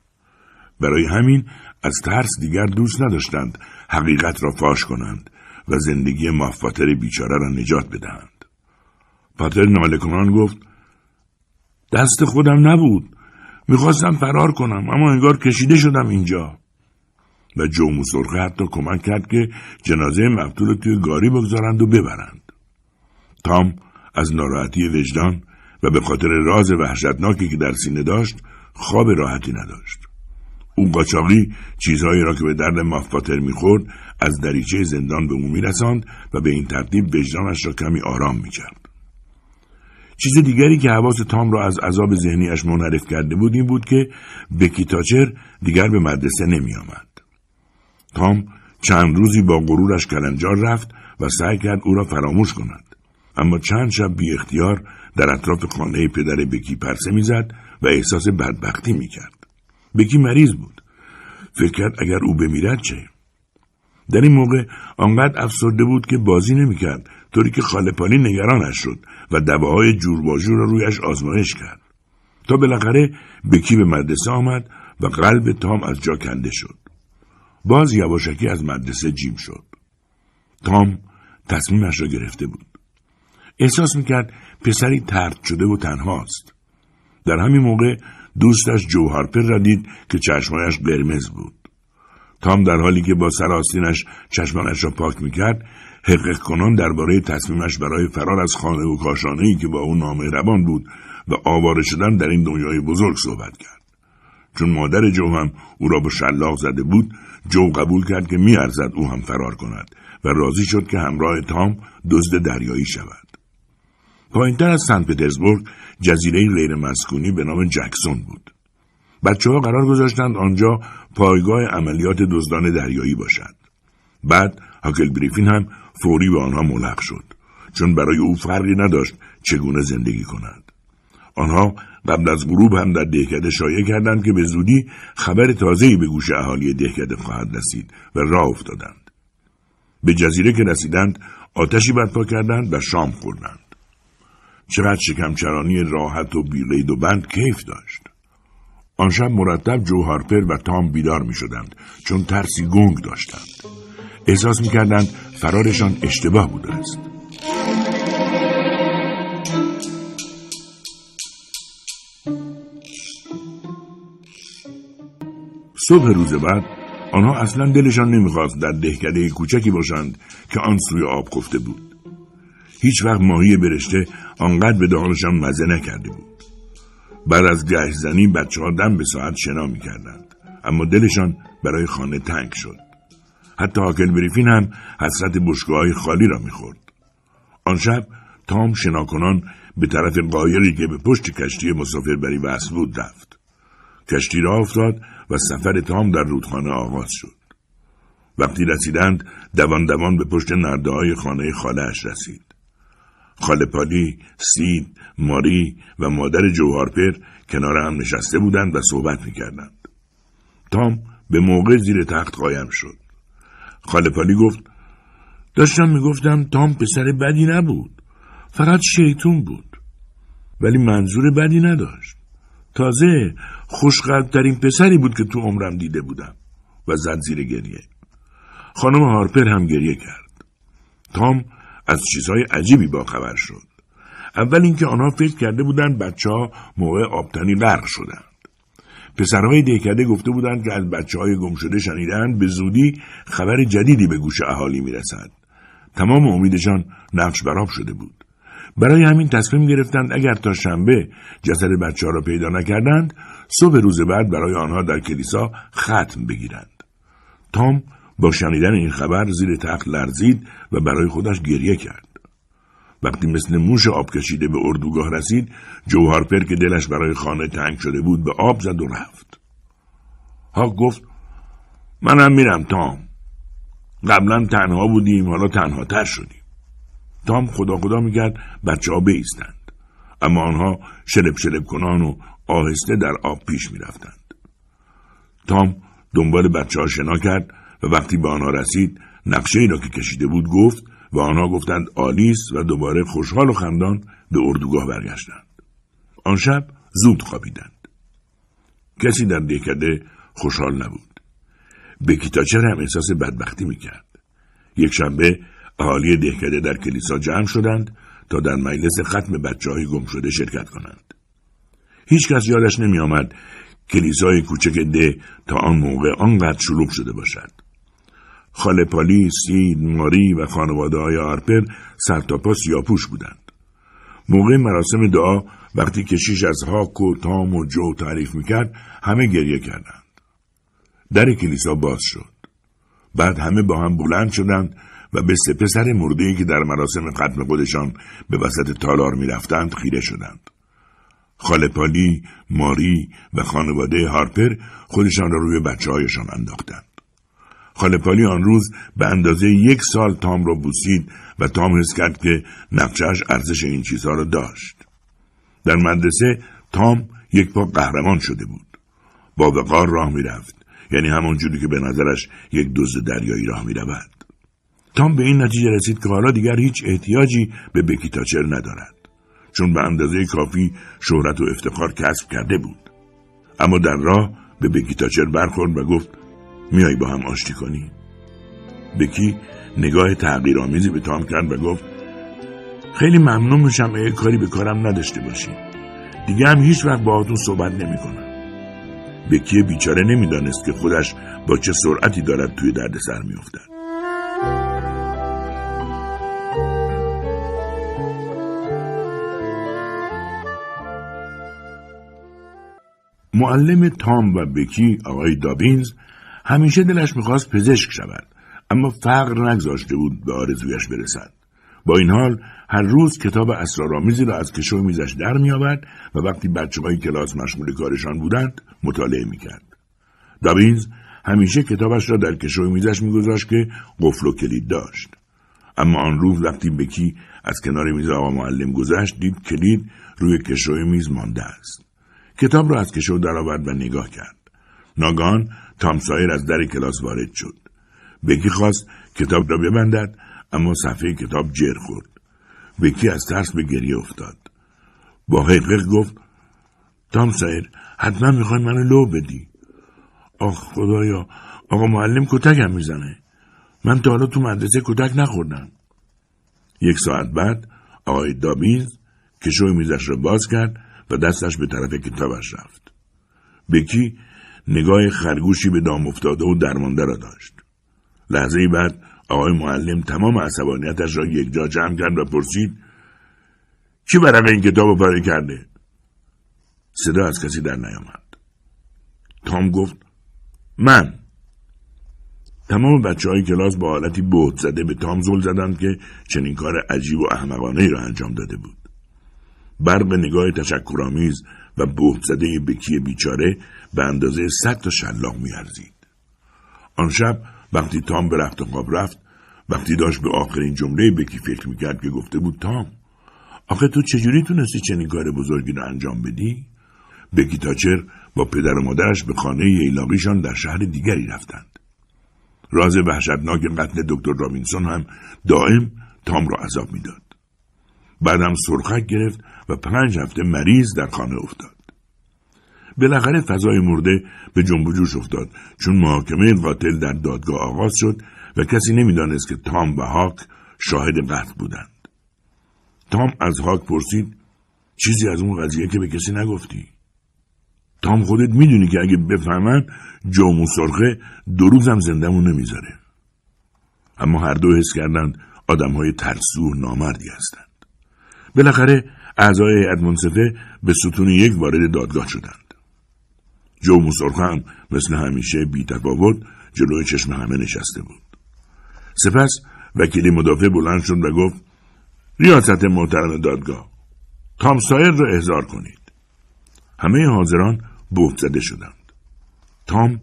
برای همین از ترس دیگر دوست نداشتند حقیقت را فاش کنند و زندگی مافاتر بیچاره را نجات بدهند. پاتر ناله گفت دست خودم نبود. می‌خواستم فرار کنم اما انگار کشیده شدم اینجا. و جو سرخه حتی کمک کرد که جنازه مقتول توی گاری بگذارند و ببرند. تام از ناراحتی وجدان و به خاطر راز وحشتناکی که در سینه داشت خواب راحتی نداشت. او قاچاقی چیزهایی را که به درد مافپاتر می‌خورد از دریچه زندان به او میرساند و به این ترتیب وجدانش را کمی آرام می‌کرد. چیز دیگری که حواس تام را از عذاب ذهنیش منحرف کرده بود این بود که بکی تاچر دیگر به مدرسه نمیآمد تام چند روزی با غرورش کلنجار رفت و سعی کرد او را فراموش کند اما چند شب بی اختیار در اطراف خانه پدر بکی پرسه می‌زد و احساس بدبختی می‌کرد. بکی مریض بود. فکر کرد اگر او بمیرد چه؟ در این موقع آنقدر افسرده بود که بازی نمی‌کرد طوری که خاله نگرانش شد و دواهای جور را رویش آزمایش کرد. تا بالاخره بکی به مدرسه آمد و قلب تام از جا کنده شد. باز یواشکی از مدرسه جیم شد. تام تصمیمش را گرفته بود. احساس می‌کرد پسری ترد شده و تنهاست. در همین موقع دوستش جو هارپر را دید که چشمایش قرمز بود. تام در حالی که با سر آستینش چشمانش را پاک می‌کرد حقیق کنان درباره تصمیمش برای فرار از خانه و کاشانه که با او نامه روان بود و آواره شدن در این دنیای بزرگ صحبت کرد. چون مادر جو هم او را به شلاق زده بود جو قبول کرد که میارزد او هم فرار کند و راضی شد که همراه تام دزد دریایی شود. پایینتر از سنت پترزبورگ جزیره غیر مسکونی به نام جکسون بود. بچه ها قرار گذاشتند آنجا پایگاه عملیات دزدان دریایی باشد. بعد هاکل بریفین هم فوری به آنها ملحق شد چون برای او فرقی نداشت چگونه زندگی کند. آنها قبل از غروب هم در دهکده شایع کردند که به زودی خبر تازه‌ای به گوش اهالی دهکده خواهد رسید و راه افتادند. به جزیره که رسیدند آتشی برپا کردند و شام خوردند. چقدر شکمچرانی راحت و بیقید و بند کیف داشت. آن شب مرتب جو هارپر و تام بیدار می شدند چون ترسی گنگ داشتند. احساس می کردند فرارشان اشتباه بوده است. صبح روز بعد آنها اصلا دلشان نمی‌خواست در دهکده کوچکی باشند که آن سوی آب خفته بود. هیچ وقت ماهی برشته آنقدر به دهانشان مزه نکرده بود. بعد از گشت زنی بچه ها دم به ساعت شنا می کردند. اما دلشان برای خانه تنگ شد. حتی حاکل بریفین هم حسرت بشگاه خالی را می‌خورد. آن شب تام شناکنان به طرف قایقی که به پشت کشتی مسافربری وصل بود رفت. کشتی را افتاد و سفر تام در رودخانه آغاز شد. وقتی رسیدند دوان دوان به پشت نرده های خانه خالهاش رسید. خاله پالی، سید، ماری و مادر جوهارپر کنار هم نشسته بودند و صحبت می‌کردند. تام به موقع زیر تخت قایم شد. خاله پالی گفت داشتم می‌گفتم تام پسر بدی نبود. فقط شیطون بود. ولی منظور بدی نداشت. تازه خوشقلبترین پسری بود که تو عمرم دیده بودم و زد زیر گریه. خانم هارپر هم گریه کرد. تام از چیزهای عجیبی با خبر شد. اول اینکه آنها فکر کرده بودند بچه ها موقع آبتنی غرق شدند. پسرهای دهکده گفته بودند که از بچه های گم شده شنیدند به زودی خبر جدیدی به گوش اهالی می‌رسد. تمام امیدشان نقش براب شده بود. برای همین تصمیم گرفتند اگر تا شنبه جسد بچه ها را پیدا نکردند صبح روز بعد برای آنها در کلیسا ختم بگیرند. تام با شنیدن این خبر زیر تخت لرزید و برای خودش گریه کرد. وقتی مثل موش آب کشیده به اردوگاه رسید جوهارپر که دلش برای خانه تنگ شده بود به آب زد و رفت. هاک گفت منم میرم تام. قبلا تنها بودیم حالا تنها تر شدیم. تام خدا خدا می‌کرد بچه ها بیستند. اما آنها شلب شلب کنان و آهسته در آب پیش می‌رفتند. تام دنبال بچه ها شنا کرد و وقتی به آنها رسید نقشه ای را که کشیده بود گفت و آنها گفتند آلیس و دوباره خوشحال و خندان به اردوگاه برگشتند. آن شب زود خوابیدند. کسی در دهکده خوشحال نبود. بکیتاچر هم احساس بدبختی می‌کرد. یک شنبه اهالی دهکده در کلیسا جمع شدند تا در مجلس ختم بچه های گم شده شرکت کنند. هیچ کس یادش نمی آمد کلیسای کوچک ده تا آن موقع آنقدر شلوغ شده باشد. خاله پالی، سید، ماری و خانواده های آرپر سرتاپا سیاپوش بودند. موقع مراسم دعا وقتی کشیش از هاک و تام و جو تعریف می‌کرد همه گریه کردند. در کلیسا باز شد. بعد همه با هم بلند شدند و به سه پسر مرده که در مراسم ختم خودشان به وسط تالار می‌رفتند خیره شدند. خاله پالی، ماری و خانواده هارپر خودشان را روی بچه هایشان انداختند. خالپالی آن روز به اندازه یک سال تام را بوسید و تام حس کرد که نقشهش ارزش این چیزها را داشت. در مدرسه تام یک پا قهرمان شده بود. با وقار راه می‌رفت یعنی همون جوری که به نظرش یک دزد دریایی راه می رود. تام به این نتیجه رسید که حالا دیگر هیچ احتیاجی به بکی تاچر ندارد چون به اندازه کافی شهرت و افتخار کسب کرده بود اما در راه به بکی تاچر برخورد و گفت میای با هم آشتی کنی؟ بکی نگاه تغییرآمیزی به تام کرد و گفت خیلی ممنون میشم اگه کاری به کارم نداشته باشی. دیگه هم هیچ وقت باهاتون صحبت نمی‌کنم. بکی بیچاره نمی‌دانست که خودش با چه سرعتی دارد توی دردسر میافتد. معلم تام و بکی آقای دابینز همیشه دلش می‌خواست پزشک شود اما فقر نگذاشته بود به آرزویش برسد. با این حال هر روز کتاب اسرارآمیزی را از کشو میزش در میآورد و وقتی بچه های کلاس مشغول کارشان بودند مطالعه می‌کرد. دابینز همیشه کتابش را در کشو میزش میگذاشت که قفل و کلید داشت. اما آن روز وقتی بکی از کنار میز آقا معلم گذشت دید کلید روی کشو میز مانده است. کتاب را از کشو درآورد و نگاه کرد. ناگان تام سایر از در کلاس وارد شد. بکی خواست کتاب را ببندد اما صفحه کتاب جر خورد. بکی از ترس به گریه افتاد. با حقیق گفت تام سایر حتما می‌خوای منو لو بدی. آخ خدایا آقا معلم کتکم می‌زنه. من تا حالا تو مدرسه کتک نخوردم. یک ساعت بعد آقای دابینز کشوی میزش را باز کرد و دستش به طرف کتابش رفت. بکی نگاه خرگوشی به دام افتاده و درمانده را داشت. لحظه بعد آقای معلم تمام عصبانیتش را یک جا جمع کرد و پرسید کی برق این کتاب پاره کرده؟ صدا از کسی در نیامد. تام گفت من تمام بچه های کلاس با حالتی بهت زده به تام زل زدند که چنین کار عجیب و احمقانه ای را انجام داده بود. برق نگاه تشکرآمیز و بهت زده بکی بیچاره به اندازه صد تا شلاق میارزید. آن شب وقتی تام به رخت خواب رفت وقتی داشت به آخرین جمله بکی فکر می‌کرد که گفته بود تام آخه تو چجوری تونستی چنین کار بزرگی رو انجام بدی؟ بکی تاچر با پدر و مادرش به خانه ایلاقیشان در شهر دیگری رفتند. راز وحشتناک قتل دکتر رابینسون هم دائم تام را عذاب می‌داد. بعدم سرخک گرفت و پنج هفته مریض در خانه افتاد. بالاخره فضای مرده به جنب و جوش افتاد چون محاکمه قاتل در دادگاه آغاز شد و کسی نمی‌دانست که تام و هاک شاهد قتل بودند. تام از هاک پرسید چیزی از اون قضیه که به کسی نگفتی؟ تام خودت می‌دونی که اگه بفهمن جامو سرخه دو روزم زندهمون نمی‌ذاره. اما هر دو حس کردند آدم های ترسو و نامردی هستند. بالاخره اعضای هیئت به ستون یک وارد دادگاه شدند. جو مسرخ هم مثل همیشه بی تفاوت جلوی چشم همه نشسته بود. سپس وکیل مدافع بلند شد و گفت ریاست محترم دادگاه تام سایر را احضار کنید همه حاضران بهت زده شدند تام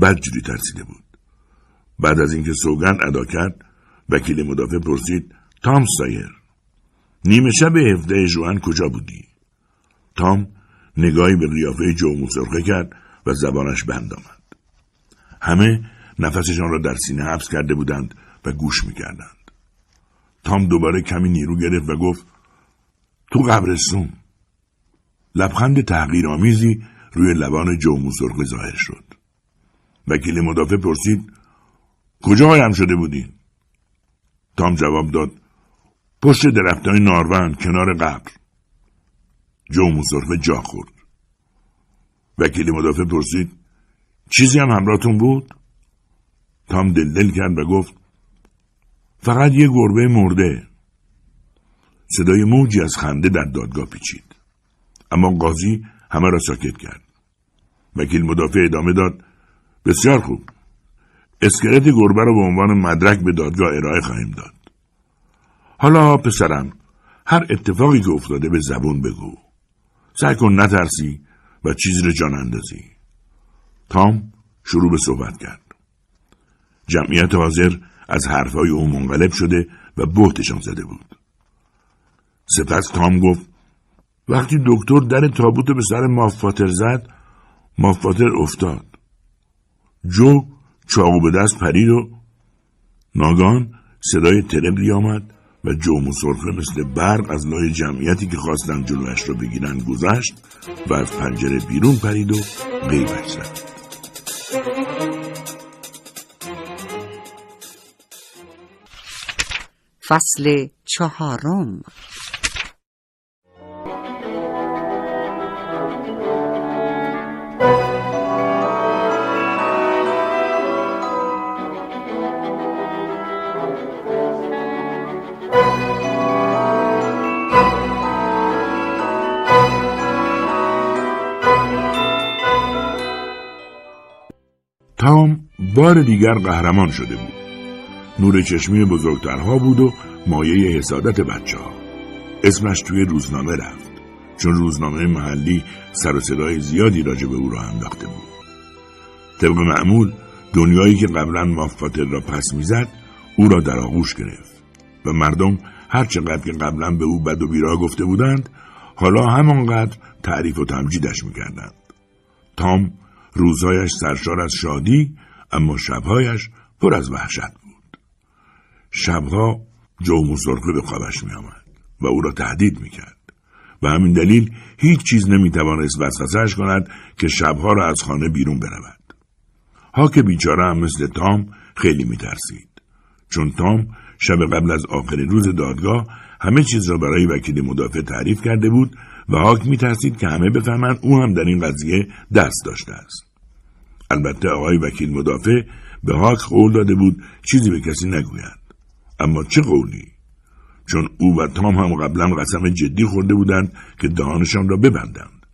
بدجوری ترسیده بود بعد از اینکه سوگند ادا کرد وکیل مدافع پرسید تام سایر نیمه شب هفته جوان کجا بودی؟ تام نگاهی به قیافه جو مسرخه کرد و زبانش بند آمد. همه نفسشان را در سینه حبس کرده بودند و گوش می‌کردند. تام دوباره کمی نیرو گرفت و گفت تو قبرستون. لبخند تحقیرآمیزی روی لبان جو مسرخه ظاهر شد. وکیل مدافع پرسید کجا قایم شده بودین تام جواب داد پشت درختای ناروند کنار قبر. جو مسرفه جا خورد. وکیل مدافع پرسید چیزی هم همراهتون بود؟ تام دلدل کرد و گفت فقط یه گربه مرده. صدای موجی از خنده در دادگاه پیچید. اما قاضی همه را ساکت کرد. وکیل مدافع ادامه داد بسیار خوب. اسکلت گربه را به عنوان مدرک به دادگاه ارائه خواهیم داد. حالا پسرم هر اتفاقی که افتاده به زبون بگو. سعی کن نترسی و چیزی را جان اندازی. تام شروع به صحبت کرد. جمعیت حاضر از حرفهای او منقلب شده و بهتشان زده بود. سپس تام گفت وقتی دکتر در تابوت به سر مافاتر زد مافاتر افتاد. جو چاقو به دست پرید و ناگان صدای تربلی آمد. و جوم و سرخه مثل برق از لای جمعیتی که خواستن جلوش را بگیرن گذشت و از پنجره بیرون پرید و غیبش زد. فصل چهارم. بار دیگر قهرمان شده بود. نور چشمی بزرگترها بود و مایه حسادت بچه ها. اسمش توی روزنامه رفت. چون روزنامه محلی سر و صدای زیادی راجع به او را انداخته بود. طبق معمول دنیایی که قبلا مافاتر را پس می‌زد او را در آغوش گرفت و مردم هر چقدر که قبلا به او بد و بیرا گفته بودند حالا همانقدر تعریف و تمجیدش می‌کردند. تام روزهایش سرشار از شادی اما شبهایش پر از وحشت بود شبها جو مسرخه به خوابش می آمد و او را تهدید می کرد و همین دلیل هیچ چیز نمی توانست وسوسهش کند که شبها را از خانه بیرون برود هاک بیچاره هم مثل تام خیلی می ترسید چون تام شب قبل از آخرین روز دادگاه همه چیز را برای وکیل مدافع تعریف کرده بود و هاک می ترسید که همه بفهمند او هم در این قضیه دست داشته است. البته آقای وکیل مدافع به هاک قول داده بود چیزی به کسی نگوید. اما چه قولی؟ چون او و تام هم قبلا قسم جدی خورده بودند که دهانشان را ببندند.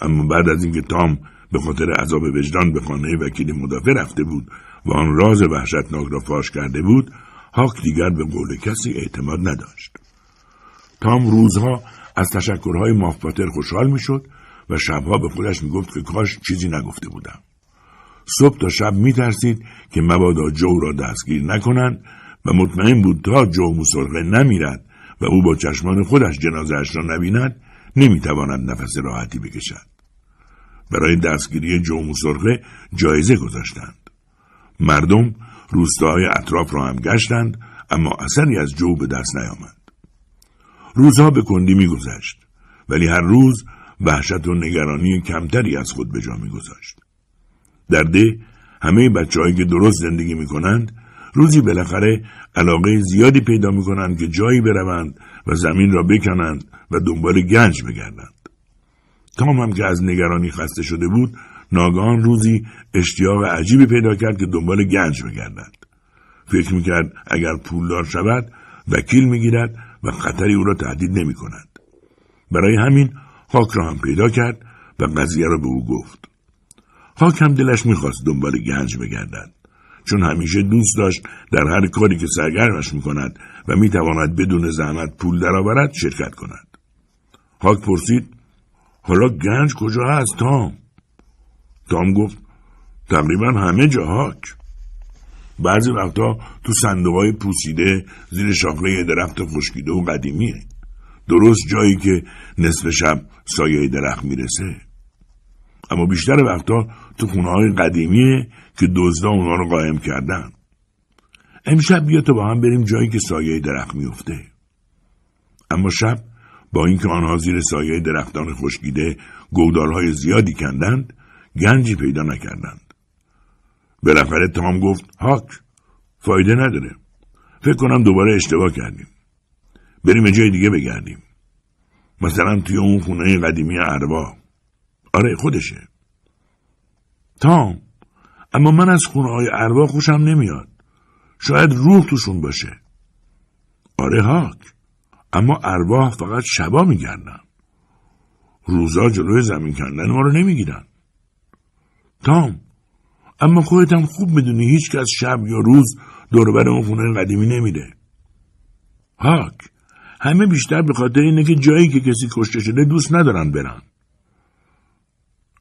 اما بعد از اینکه تام به خاطر عذاب وجدان به خانه وکیل مدافع رفته بود و آن راز وحشتناک را فاش کرده بود هاک دیگر به قول کسی اعتماد نداشت. تام روزها از تشکرهای مافپاتر خوشحال می‌شد و شبها به خودش می‌گفت که کاش چیزی نگفته بودم. صبح تا شب میترسید که مبادا جو را دستگیر نکنند و مطمئن بود تا جو مسرقه نمیرد و او با چشمان خودش جنازهاش را نبیند نمی‌تواند نفس راحتی بکشد. برای دستگیری جو مسرقه جایزه گذاشتند. مردم روستاهای اطراف را هم گشتند اما اثری از جو به دست نیامد. روزها به کندی میگذشت ولی هر روز وحشت و نگرانی کمتری از خود به جا میگذاشت در ده همه بچههایی که درست زندگی می‌کنند روزی بالاخره علاقه زیادی پیدا می‌کنند که جایی بروند و زمین را بکنند و دنبال گنج بگردند تام هم که از نگرانی خسته شده بود ناگهان روزی اشتیاق عجیبی پیدا کرد که دنبال گنج بگردد فکر می‌کرد اگر پولدار شود وکیل می‌گیرد و خطری او را تهدید نمی کند. برای همین خاک را هم پیدا کرد و قضیه را به او گفت. خاک هم دلش می‌خواست دنبال گنج بگردد چون همیشه دوست داشت در هر کاری که سرگرمش می کند و می تواند بدون زحمت پول درآورد شرکت کند. هاک پرسید حالا گنج کجا هست تام؟ تام گفت تقریبا همه جا هاک. بعضی وقتا تو صندوق پوسیده زیر شاخه درخت خشکیده و قدیمیه. درست جایی که نصف شب سایه درخت می‌رسه. اما بیشتر وقتا تو خونه های قدیمیه که دزدا اونا رو قایم کردن. امشب بیا تا با هم بریم جایی که سایه درخت میفته. اما شب با اینکه آنها زیر سایه درختان خشکیده گودالهای زیادی کندند گنجی پیدا نکردند. بالاخره تام گفت هاک فایده نداره. فکر کنم دوباره اشتباه کردیم. بریم جای دیگه بگردیم. مثلا توی اون خونه قدیمی اروا. آره خودشه. تام اما من از خونه های اروا خوشم نمیاد. شاید روح توشون باشه. آره هاک. اما ارواح فقط شبا میگردن. روزا جلوی زمین کندن ما رو نمی‌گیرن. تام اما هم خوب می‌دونی هیچ کس شب یا روز دوربر اون خونه قدیمی نمیره. هاک همه بیشتر به خاطر اینه که جایی که کسی کشته شده دوست ندارن برن.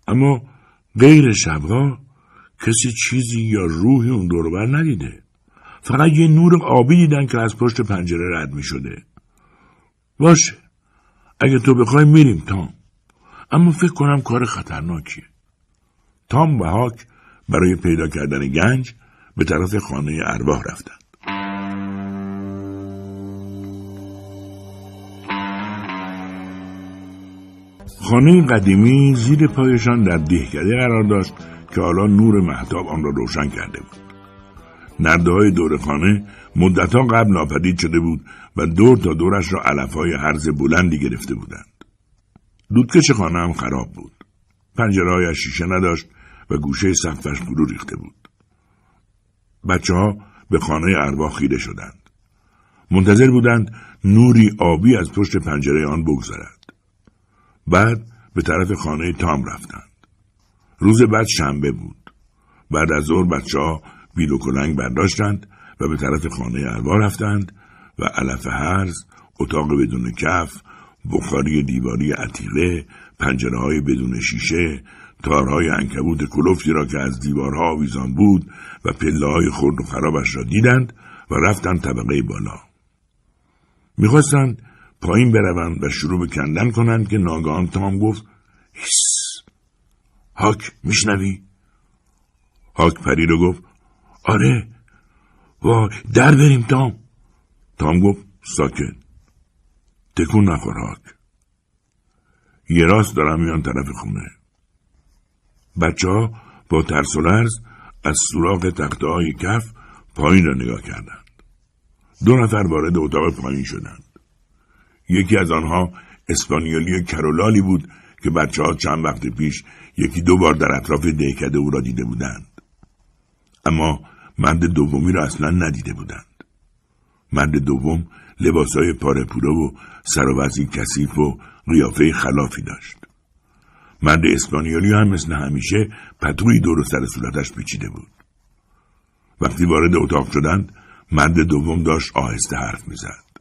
اما غیر شبها کسی چیزی یا روحی اون دوربر ندیده. فقط یه نور آبی دیدن که از پشت پنجره رد می شده. باشه. اگه تو بخوای میریم تام. اما فکر کنم کار خطرناکیه. تام و هاک برای پیدا کردن گنج به طرف خانه ارواح رفتند. خانه قدیمی زیر پایشان در دهکده قرار داشت که حالا نور محتاب آن را روشن کرده بود. نرده های دور خانه مدتها قبل ناپدید شده بود و دور تا دورش را علف های حرز بلندی گرفته بودند. دودکش خانه هم خراب بود. پنجره شیشه نداشت و گوشه سقفش فرو ریخته بود. بچه ها به خانه ارواح خیره شدند. منتظر بودند نوری آبی از پشت پنجره آن بگذرد. بعد به طرف خانه تام رفتند. روز بعد شنبه بود. بعد از ظهر بچه ها بیل و کلنگ برداشتند و به طرف خانه اروا رفتند و علف هرز، اتاق بدون کف، بخاری دیواری عتیقه، پنجره های بدون شیشه، تارهای انکبوت کلفتی را که از دیوارها آویزان بود و پله های خرد و خرابش را دیدند و رفتند طبقه بالا. می‌خواستند پایین بروند و شروع به کندن کنند که ناگهان تام گفت هیس! هاک میشنوی؟ هاک پری رو گفت آره وای در بریم تام. تام گفت ساکت تکون نخور هاک یه راست دارم میان طرف خونه. بچه ها با ترس و لرز از سوراخ تخته های کف پایین را نگاه کردند. دو نفر وارد اتاق پایین شدند. یکی از آنها اسپانیولی کرولالی بود که بچه ها چند وقت پیش یکی دو بار در اطراف دهکده او را دیده بودند. اما مرد دومی را اصلا ندیده بودند. مرد دوم لباسای پاره پوره و سر و کثیف و قیافه خلافی داشت. مرد اسپانیولی هم مثل همیشه پتوی دور سر صورتش پیچیده بود. وقتی وارد اتاق شدند مرد دوم داشت آهسته حرف می‌زد.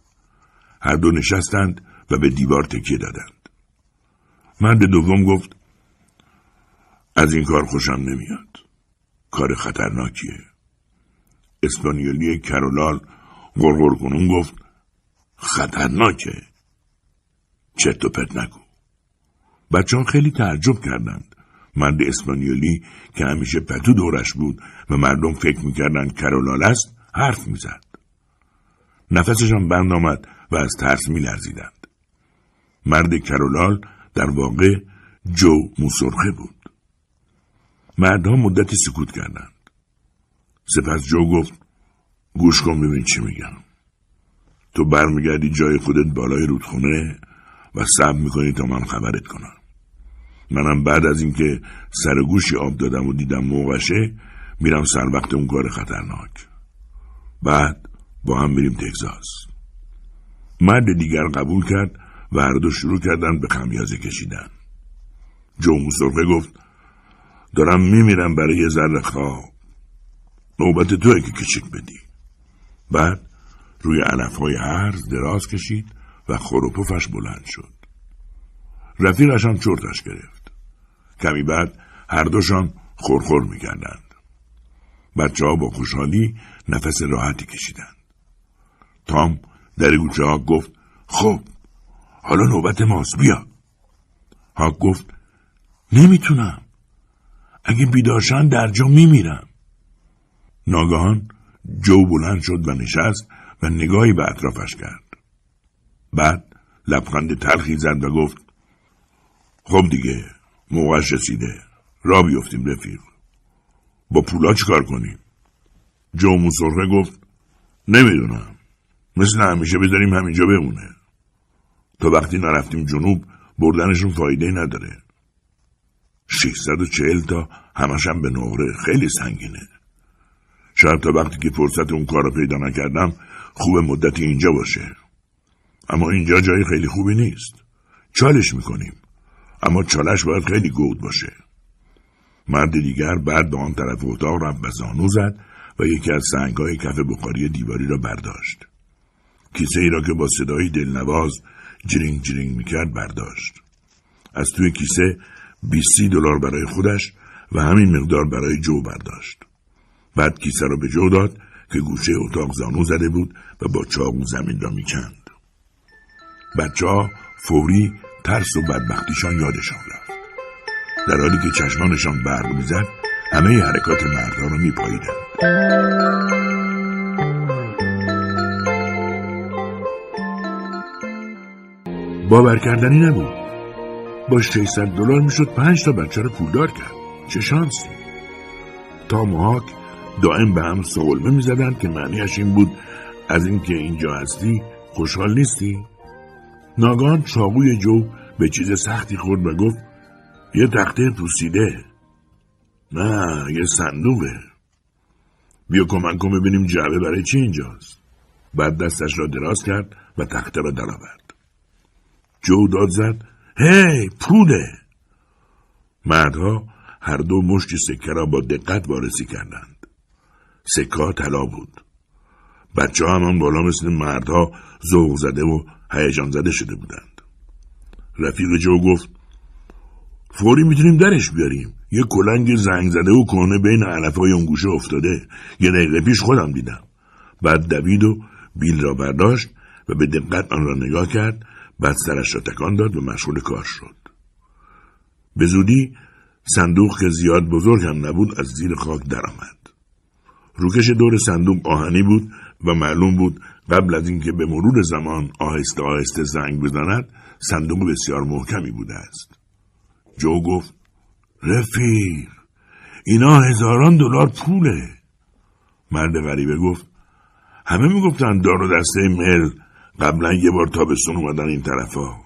هر دو نشستند و به دیوار تکیه دادند. مرد دوم گفت از این کار خوشم نمیاد. کار خطرناکیه. اسپانیولی کرولال غرغر کنون گفت خطرناکه. چرت و پرت نگو. بچه ها خیلی تعجب کردند. مرد اسپانیولی که همیشه پتو دورش بود و مردم فکر می‌کردند کرولال است حرف می‌زد. نفسشان بند آمد و از ترس میلرزیدند. مرد کرولال در واقع جو موسرخه بود. مردها مدتی سکوت کردند. سپس جو گفت گوش کن ببین چی میگم. تو برمیگردی جای خودت بالای رودخونه و صبر می‌کنی تا من خبرت کنم. منم بعد از اینکه سر گوشی آب دادم و دیدم موقعشه میرم سر وقت اون کار خطرناک. بعد با هم میریم تگزاس مرد دیگر قبول کرد و هر دو شروع کردن به خمیازه کشیدن جو موسرفه گفت دارم میمیرم برای یه ذره خواب نوبت توی که کچک بدی بعد روی علفهای هرز دراز کشید و خروپفش بلند شد. رفیقش هم چرتش گرفت. کمی بعد هر دوشان خورخور می‌کردند. بچه ها با خوشحالی نفس راحتی کشیدند. تام در گوچه ها گفت خب حالا نوبت ماست بیا. هاک گفت نمی‌تونم. اگه بیدارشان در جا میمیرم. ناگهان جو بلند شد و نشست و نگاهی به اطرافش کرد. بعد لبخند تلخی زد و گفت خب دیگه موقعش رسیده را بیفتیم رفیق با پولا چیکار کنیم جو موسرخه گفت نمی‌دونم مثل همیشه بذاریم همینجا بمونه. تا وقتی نرفتیم جنوب بردنشون فایده نداره. 640 تا همشم به نقره خیلی سنگینه. شاید تا وقتی که فرصت اون کار رو پیدا نکردم خوب مدتی اینجا باشه. اما اینجا جای خیلی خوبی نیست. چالش می‌کنیم. اما چالش باید خیلی گود باشه. مرد دیگر بعد به آن طرف اتاق رفت و زانو زد و یکی از سنگهای کف بخاری دیواری را برداشت. کیسه ای را که با صدایی دلنواز جرینگ جرینگ می‌کرد برداشت. از توی کیسه بیستی دلار برای خودش و همین مقدار برای جو برداشت. بعد کیسه را به جو داد که گوشه اتاق زانو زده بود و با چاقو زمین را می‌کند. بچه ها فوری ترس و بدبختیشان یادشان رفت. در حالی که چشمانشان برق می‌زد همه حرکات مردها را میپاییدند. باور کردنی نبود. با 600 دلار می‌شد پنج تا بچه رو پولدار کرد. چه شانسی. تا محاک دائم به هم سولمه می‌زدند که معنیش این بود از اینکه اینجا هستی خوشحال نیستی؟ ناگان چاقوی جو به چیز سختی خورد و گفت یه تخته پوسیده. نه یه صندوقه. بیا کمک کن ببینیم جعبه برای چی اینجاست. بعد دستش را دراز کرد و تخته را درآورد. جو داد زد هی پوله مردها هر دو مشت سکه را با دقت وارسی کردند. سکه طلا بود. بچه ها همان بالا مثل مردها ذوق زده و هیجان زده شده بودند. رفیق جو گفت فوری می‌تونیم درش بیاریم. یه کلنگ زنگ زده و کنه بین علفهای اون گوشه افتاده. یه دقیقه پیش خودم دیدم. بعد دوید و بیل را برداشت و به دقت آن را نگاه کرد بعد سرش را تکان داد و مشغول کار شد. به زودی صندوق که زیاد بزرگ هم نبود از زیر خاک درآمد. روکش دور صندوق آهنی بود و معلوم بود قبل از اینکه به مرور زمان آهسته آهسته زنگ بزند صندوق بسیار محکمی بوده است. جو گفت رفیق اینا هزاران دلار پوله. مرد غریبه گفت همه می‌گفتن دار و دسته مل قبلا یه بار تابستون اومدن این طرفا.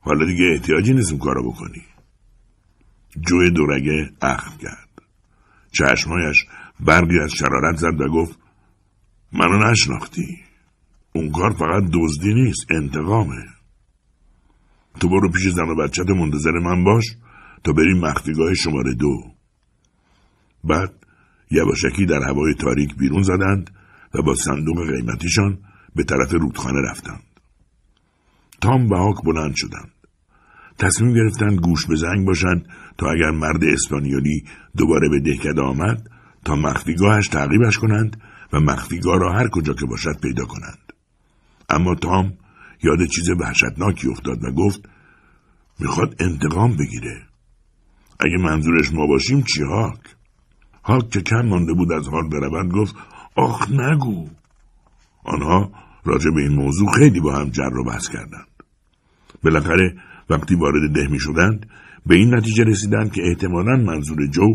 حالا دیگه احتیاجی نیست این کارو بکنی. جوی دورگه اخم کرد. چشمایش برقی از شرارت زد و گفت منو نشناختی. اون کار فقط دزدی نیست انتقامه. تو برو پیش زن و بچت منتظر من باش. تا بریم مخفیگاه شماره دو. بعد یواشکی در هوای تاریک بیرون زدند و با صندوق قیمتیشان به طرف رودخانه رفتند. تام و هاک بلند شدند. تصمیم گرفتند گوش به زنگ باشند تا اگر مرد اسپانیولی دوباره به دهکده آمد تا مخفیگاهش تعقیبش کنند و مخفیگاه را هر کجا که باشد پیدا کنند. اما تام یاد چیز وحشتناکی افتاد و گفت می‌خواد انتقام بگیره. اگه منظورش ما باشیم چی هاک؟ هاک که کم مانده بود از حال بروند گفت آخ نگو. آنها راجع به این موضوع خیلی با هم جر و بحث کردند. بالاخره وقتی وارد ده می شدند به این نتیجه رسیدند که احتمالا منظور جو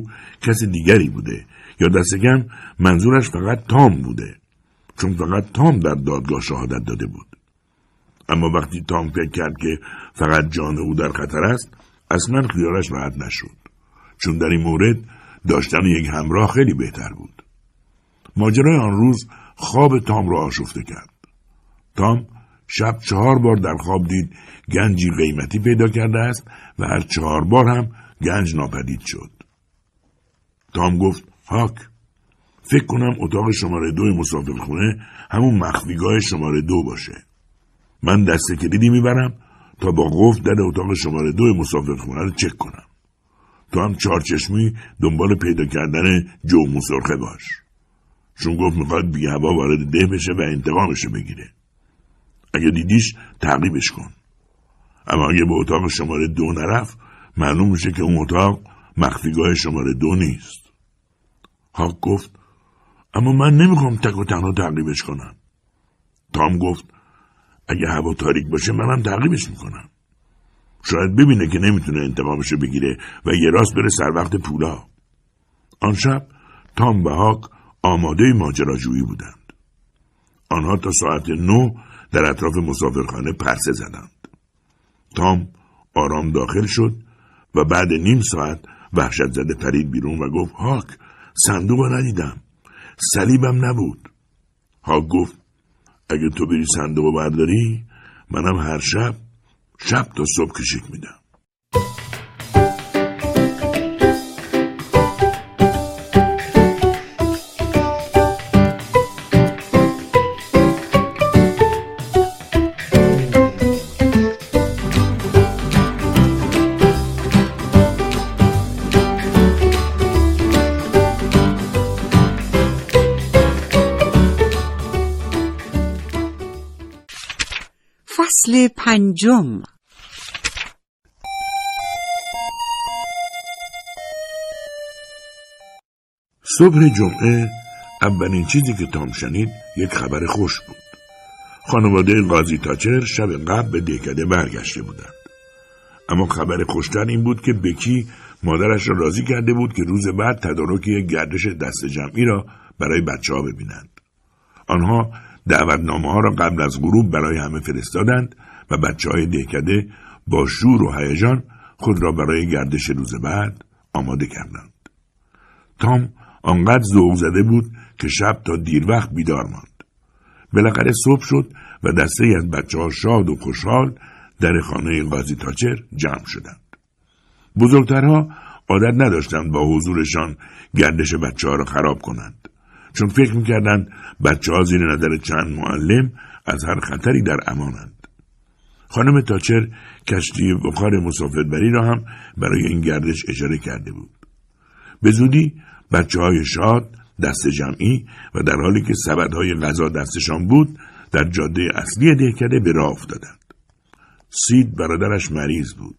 کس دیگری بوده یا دست کم منظورش فقط تام بوده چون فقط تام در دادگاه شهادت داده بود. اما وقتی تام فکر کرد که فقط جان او در خطر است اصلا خیالش راحت نشد. چون در این مورد داشتن یک همراه خیلی بهتر بود. ماجرای آن روز خواب تام را آشفته کرد. تام شب چهار بار در خواب دید گنجی قیمتی پیدا کرده است و هر چهار بار هم گنج ناپدید شد. تام گفت هاک فکر کنم اتاق شماره دو مسافرخونه همون مخفیگاه شماره دو باشه. من دست کلیدی می‌برم تا با قفل در اتاق شماره دو مسافرخونه رو چک کنم. تو هم چارچشمی دنبال پیدا کردن جو مسرخه باش. چون گفت می‌خواد بی هوا وارد ده بشه و انتقامشو بگیره. اگه دیدیش تعقیبش کن. اما اگه به اتاق شماره دو نرفت معلوم میشه که اون اتاق مخفیگاه شماره دو نیست. هاک گفت اما من نمی‌خوام تک و تنها تعقیبش کنم. تام گفت اگه هوا تاریک باشه منم تعقیبش می‌کنم. شاید ببینه که نمی‌تونه انتقامشو بگیره و یه راست بره سر وقت پولا. آن شب تام و هاک آماده ماجراجویی بودند. آنها تا ساعت نو در اطراف مسافرخانه پرسه زدند. تام آرام داخل شد و بعد نیم ساعت وحشت زده پرید بیرون و گفت هاک صندوق ندیدم. صلیبم نبود. هاک گفت اگه تو بری صندوق برداری منم هر شب شب تا صبح کشیک میدم. فصل پنجم صبح جمعه اولین چیزی که تام شنید یک خبر خوش بود. خانواده قاضی تاچر شب قبل به دهکده برگشته بودند. اما خبر خوشتر این بود که بکی مادرش را راضی کرده بود که روز بعد تدارک یک گردش دست جمعی را برای بچه ها ببینند. آنها دعوتنامه ها را قبل از غروب برای همه فرستادند و بچه های دهکده با شور و هیجان خود را برای گردش روز بعد آماده کردند. تام آنقدر ذوق زده بود که شب تا دیر وقت بیدار ماند. بالاخره صبح شد و دسته از بچه ها شاد و خوشحال در خانه قاضی تاچر جمع شدند. بزرگترها عادت نداشتند با حضورشان گردش بچه ها را خراب کنند. چون فکر می‌کردند بچه ها زیر نظر چند معلم از هر خطری در امانند. خانم تاچر کشتی بخار مسافربری را هم برای این گردش اجاره کرده بود. به زودی بچه های شاد دست جمعی و در حالی که سبدهای غذا دستشان بود در جاده اصلی دهکده به راه افتادند. سید برادرش مریض بود.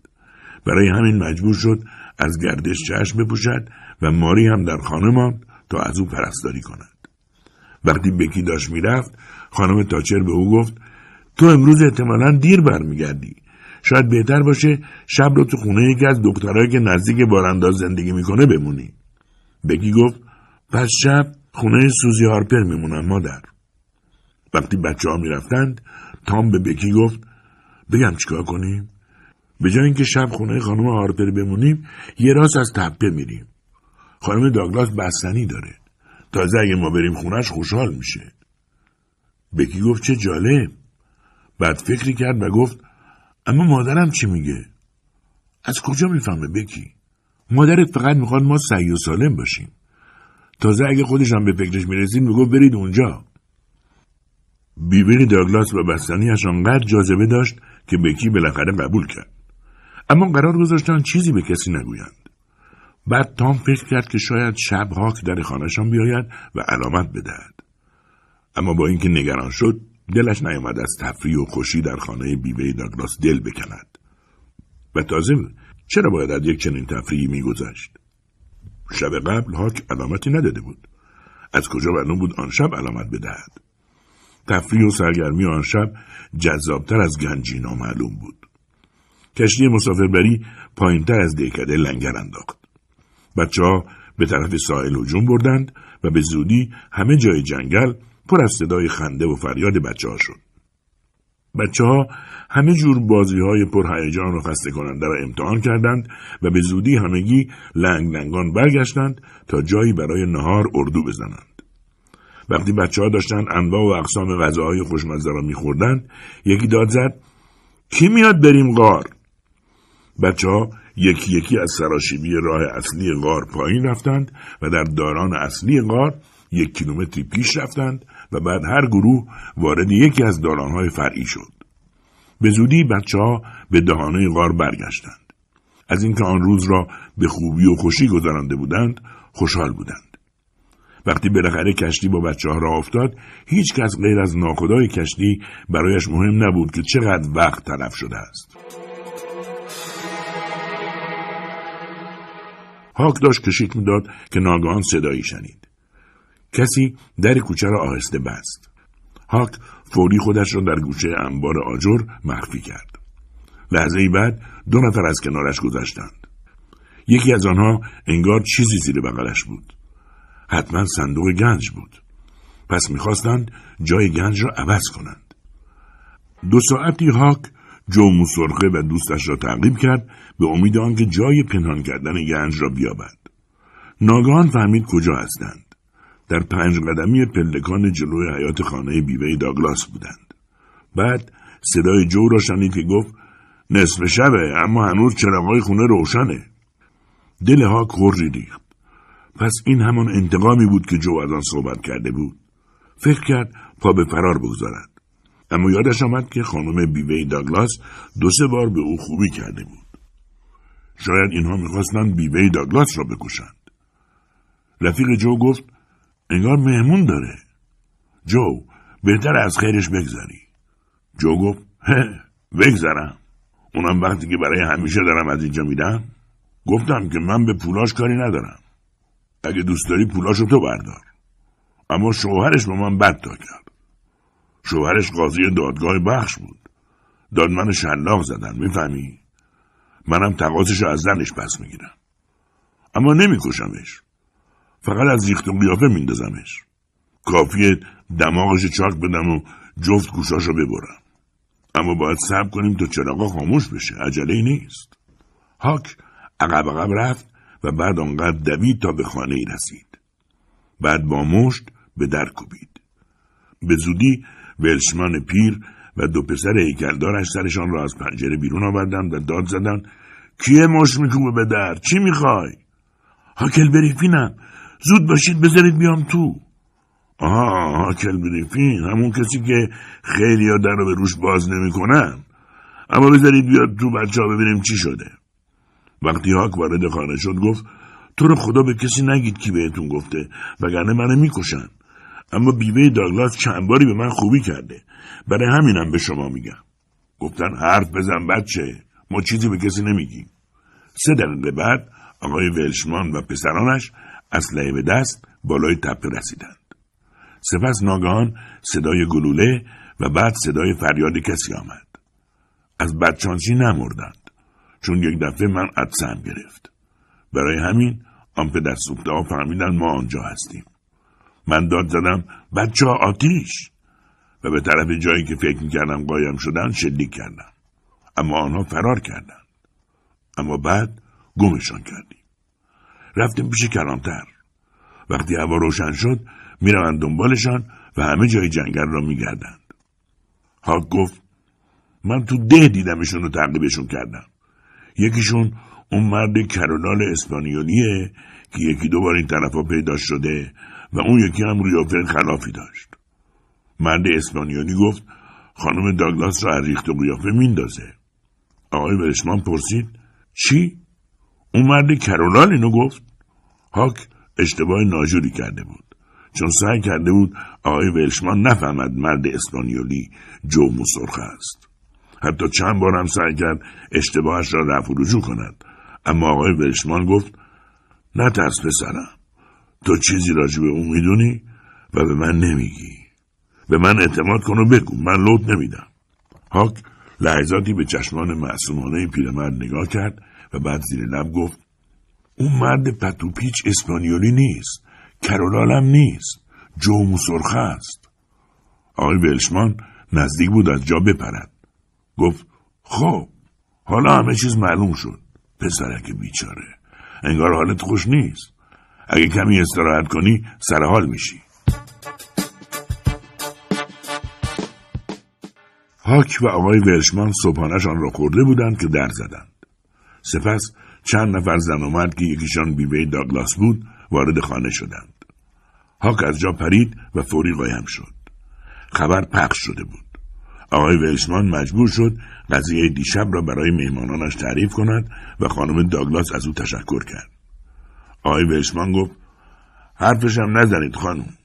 برای همین مجبور شد از گردش چشم بپوشد و ماری هم در خانه ماند تا از او پرستاری کند. وقتی بکی داشت می‌رفت خانم تاچر به او گفت تو امروز احتمالا دیر برمیگردی. شاید بهتر باشه شب رو تو خونه یکی از دکترهایی که نزدیک بارانداز زندگی می‌کنه بمونی. بکی گفت پس شب خونه سوزی هارپر میمونم مادر. وقتی بچه ها می‌رفتند تام به بکی گفت بگم چیکار کنیم؟ به جای اینکه شب خونه خانم هارپر بمونیم یه راست از تپه میریم. خانم داگلاس بستنی داره. تازه اگه ما بریم خونش خوشحال میشه. بکی گفت چه جالب. بعد فکری کرد و گفت اما مادرم چی میگه؟ از کجا می‌فهمه بکی مادرت فقط می‌خواد ما سعی و سالم باشیم. تازه اگه خودش به فکرش می‌رسید می‌گفت برید اونجا. بیوه داگلاس و بستنیش آنقدر جاذبه داشت که بکی بالاخره قبول کرد. اما قرار گذاشتن چیزی به کسی نگویند. بعد تام فکر کرد که شاید شب هاک در خانهشان بیاید و علامت بدهد. اما با اینکه نگران شد دلش نیامد از تفریح و خوشی در خانه بیوه داگلاس دل بکند. و تازه چرا باید از یک چنین تفریحی میگذشت؟ شب قبل هاک علامتی نداده بود. از کجا معلوم بود آن شب علامت بدهد؟ تفریح و سرگرمی آن شب جذابتر از گنجی نامعلوم بود. کشتی مسافربری پایینتر از دهکده لنگر انداخت. بچه ها به طرف ساحل هجوم بردند و به زودی همه جای جنگل پر از صدای خنده و فریاد بچه ها شد. بچه ها همه جور بازی های پرهیجان و خسته کننده را امتحان کردند و به زودی همگی لنگ لنگان برگشتند تا جایی برای نهار اردو بزنند. وقتی بچه ها داشتند انواع و اقسام غذاهای خوشمزه را میخوردند یکی داد زد کی میاد بریم غار بچه ها یکی یکی از سراشیبی راه اصلی غار پایین رفتند و در داران اصلی غار یک کیلومتری پیش رفتند و بعد هر گروه وارد یکی از دالانهای فرعی شد. به زودی بچه ها به دهانه غار برگشتند. از اینکه آن روز را به خوبی و خوشی گذرانده بودند خوشحال بودند. وقتی بالاخره کشتی با بچه ها را افتاد هیچ کس غیر از ناخدای کشتی برایش مهم نبود که چقدر وقت تلف شده است. هاک داشت کشیک می‌داد که ناگهان صدایی شنید. کسی در کوچه را آهسته بست. هاک فوری خودش را در گوشه انبار آجر مخفی کرد. لحظه بعد دو نفر از کنارش گذشتند. یکی از آنها انگار چیزی زیر بغلش بود. حتما صندوق گنج بود. پس می‌خواستند جای گنج را عوض کنند. دو ساعتی هاک جو موسرخه و دوستش را تعقیب کرد به امید آنکه جای پنهان کردن گنج را بیابد. ناگهان فهمید کجا هستند. در پنج قدمی پلکان جلوی حیات خانه بیوه داگلاس بودند. بعد صدای جو را شنید که گفت نصف شبه اما هنوز چراغای خونه روشنه. دل ها کری ریخت. پس این همان انتقامی بود که جو از آن صحبت کرده بود. فکر کرد پا به فرار بگذارد. اما یادش آمد که خانم بیوه داگلاس دو سه بار به او خوبی کرده بود. شاید اینها می‌خواستند بیوه داگلاس را بکشند. رفیق جو گفت انگار مهمون داره. جو بهتر از خیرش بگذاری. جو گفت هه بگذرم. اونم وقتی که برای همیشه دارم از اینجا میدم گفتم که من به پولاش کاری ندارم. اگه دوست داری پولاشو تو بردار. اما شوهرش با من بد تا کرد. شوهرش قاضی دادگاه بخش بود. داد من شلاق زدن می‌فهمی؟ منم تقاضش از زنش پس می‌گیرم. اما نمیکشمش. فقط از ریخت و قیافه میندازمش. کافیه دماغش چاک بدم و جفت گوشاشو ببرم. اما باید صبر کنیم تا چراغا خاموش بشه. عجله نیست. هاک عقب عقب رفت و بعد آنقدر دوید تا به خانه ای رسید. بعد با مشت به در کوبید. به زودی ولشمان پیر و دو پسر هیکلدارش سرشان را از پنجره بیرون آوردند و داد زدند کیه مش میکوبه به در؟ چی می‌خوای؟ هاکل بریفینم. زود باشید بذارید بیام تو. آها هاکل بریفین همون کسی که خیلی ها در رو به روش باز نمی‌کنن. اما بذارید بیاد تو بچه ها ببینیم چی شده. وقتی هاک وارد خانه شد گفت تو رو خدا به کسی نگید کی بهتون گفته وگرنه منو می‌کشن. اما بیوه داگلاس چند باری به من خوبی کرده. برای همینم به شما میگم. گفتن حرف بزن بچه. ما چیزی به کسی نمیگیم. سه دقیقه بعد آقای ولشمان و پسرانش اسلحه به دست بالای تپه رسیدند. سپس ناگهان صدای گلوله و بعد صدای فریاد کسی آمد. از بدچانسی نمردند چون یک دفعه من عدسم گرفت. برای همین آن پدر سوخته ها فهمیدن ما آنجا هستیم. من داد زدم بچه آتیش. و به طرف جایی که فکر می‌کردم قایم شدن شلیک کردم اما آنها فرار کردند اما بعد گمشان کردیم. رفتیم پیش کلانتر. وقتی هوا روشن شد می‌روند دنبالشان و همه جای جنگل را میگردند. هاک گفت من تو ده دیدمشون رو تعقیبشون کردم. یکیشون اون مرد کرولال اسپانیولیه که یکی دو بار این طرفا پیدا شده و اون یکی هم ریافر خلافی داشت. مرد اسپانیولی گفت خانم داگلاس را از ریخت و قیافه میندازه. آقای ورشمان پرسید چی؟ اون مرد کرولال اینو گفت؟ هاک اشتباه ناجوری کرده بود. چون سعی کرده بود آقای ولشمان نفهمد مرد اسپانیولی جو موسرخه است. حتی چند بار هم سعی کرد اشتباهش را رفع رجوع کند. اما آقای ولشمان گفت نترس پسرم. تو چیزی راجع به اون می‌دونی؟ و به من نمیگی. به من اعتماد کن و بگو. من لوت نمیدم. هاک لحظاتی به چشمان معصومانه پیرمرد نگاه کرد و بعد زیر لب گفت اون مرد پتوپیچ اسپانیولی نیست. کرولالم نیست. جو موسرخه است. آقای ولشمان نزدیک بود از جا بپرد. گفت خب حالا همه چیز معلوم شد. پسرک بیچاره. انگار حالت خوش نیست. اگه کمی استراحت کنی سر حال میشی هاک و آقای ولشمان صبحانشان را خورده بودند که در زدند سپس چند نفر زن و مرد که یکیشان بیوه داگلاس بود وارد خانه شدند هاک از جا پرید و فوری قایم شد. خبر پخش شده بود. آقای ولشمان مجبور شد قضیه دیشب را برای مهمانانش تعریف کند و خانم داگلاس از او تشکر کرد. آقای ولشمان گفت حرفشم نزنید خانم.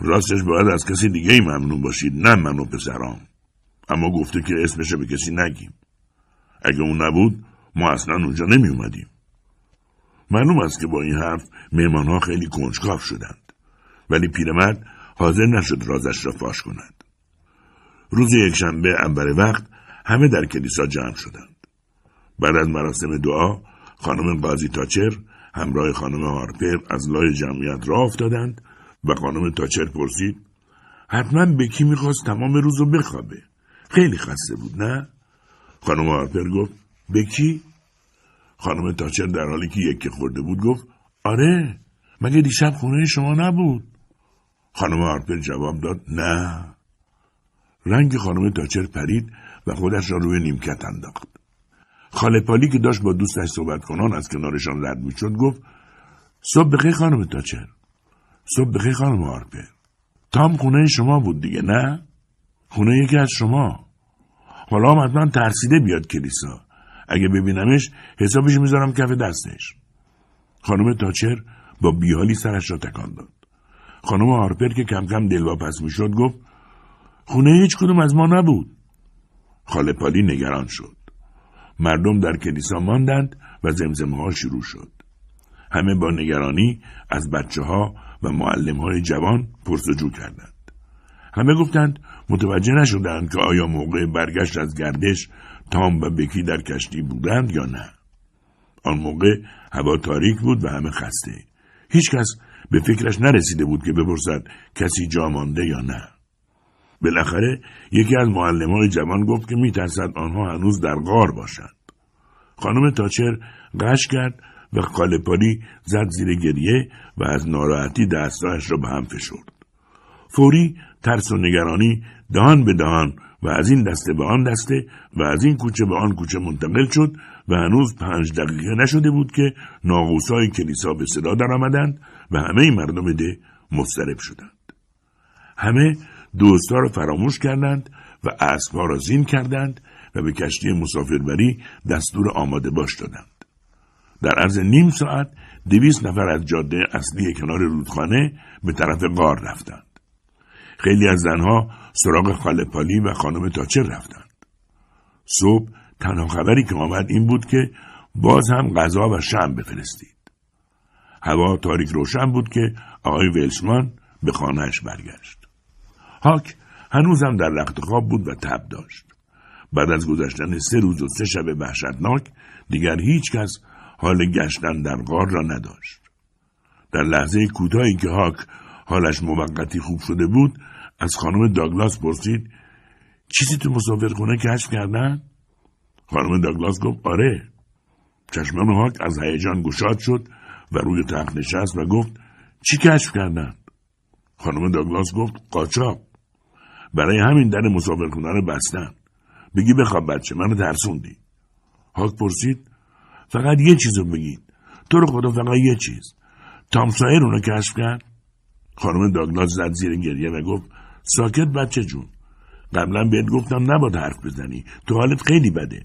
راستش باید از کسی دیگه ای ممنون باشید نه من و پسرام. اما گفته که اسمش به کسی نگیم. اگه اون نبود ما اصلا اونجا نمی اومدیم. معلوم است که با این حرف ها خیلی کنجکاو شدند. ولی پیرمرد حاضر نشد رازش را فاش کند. روز یکشنبه اول وقت همه در کلیسا جمع شدند. بعد از مراسم دعا خانم قاضی تاچر همراه خانم هارپر از لای جمعیت را افتادند و خانم تاچر پرسید حتما بکی می‌خواست تمام روز رو بخوابه. خیلی خسته بود نه؟ خانم هارپر گفت بکی؟ خانم تاچر در حالی که یکی خورده بود گفت آره مگه دیشب خونه شما نبود؟ خانم هارپر جواب داد نه رنگ خانم تاچر پرید و خودش را روی نیمکت انداخت. خاله پالی که داشت با دوستش صحبت کنان از کنارشان رد می‌شد گفت صبح بخیر خانم تاچر. صبح بخیر خانم هارپر تام خونه شما بود دیگه نه؟ خونه یکی از شما. حالا حتما ترسیده بیاد کلیسا. اگه ببینمش حسابش می‌ذارم کف دستش. خانم تاچر با بیحالی سرش را تکان داد. خانم هارپر که کم کم دلواپس می‌شد گفت خونه هیچ کدوم از ما نبود. خاله پالی نگران شد. مردم در کلیسا ماندند و زمزمه ها شروع شد. همه با نگرانی از بچه ها و معلم های جوان پرسجو کردند. همه گفتند متوجه نشدند که آیا موقع برگشت از گردش تام و بکی در کشتی بودند یا نه. آن موقع هوا تاریک بود و همه خسته. هیچکس به فکرش نرسیده بود که بپرسد کسی جا مانده یا نه. بالاخره یکی از معلم های جوان گفت که میترسد آنها هنوز در غار باشند. خانم تاچر قش کرد و قالپاری زد زیر گریه و از ناراحتی دستایش را به هم فشرد. فوری ترس و نگرانی دهان به دهان و از این دسته به آن دسته و از این کوچه به آن کوچه منتقل شد و هنوز پنج دقیقه نشده بود که ناغوسای کلیسا به صدا درآمدند و همه مردم ده مضطرب شدند. همه دوستا را فراموش کردند و اسبها را زین کردند و به کشتی مسافربری دستور آماده باش دادند. در عرض نیم ساعت دویست نفر از جاده اصلی کنار رودخانه به طرف غار رفتند. خیلی از زنها سراغ خاله پالی و خانم تاچر رفتند. صبح تنها خبری که آمد این بود که باز هم غذا و شم بفرستید. هوا تاریک روشن بود که آقای ولشمان به خانهش برگشت. هاک هنوزم در رخت خواب بود و تب داشت. بعد از گذشتن سه روز و سه شب وحشتناک دیگر هیچ کس حال گشتن در غار را نداشت. در لحظه کوتاهی که هاک حالش موقتی خوب شده بود از خانم داگلاس پرسید چیزی تو مسافرخونه کشف کردن؟ خانم داگلاس گفت آره. چشمان هاک از هیجان گشاد شد و روی تخت نشست و گفت چی کشف کردن؟ خانم داگلاس گفت قاچاق. برای همین در مسافرخونه رو بستن. بگی بخواب بچه منو ترسوندی. هاک پرسید فقط یه چیزو بگید تو رو خدا فقط یه چیز. تامسایر اونو کشف کرد. خانم داگلاس زد زیر گریه و گفت ساکت بچه جون. قبلا بهت گفتم نباید حرف بزنی. تو حالت خیلی بده.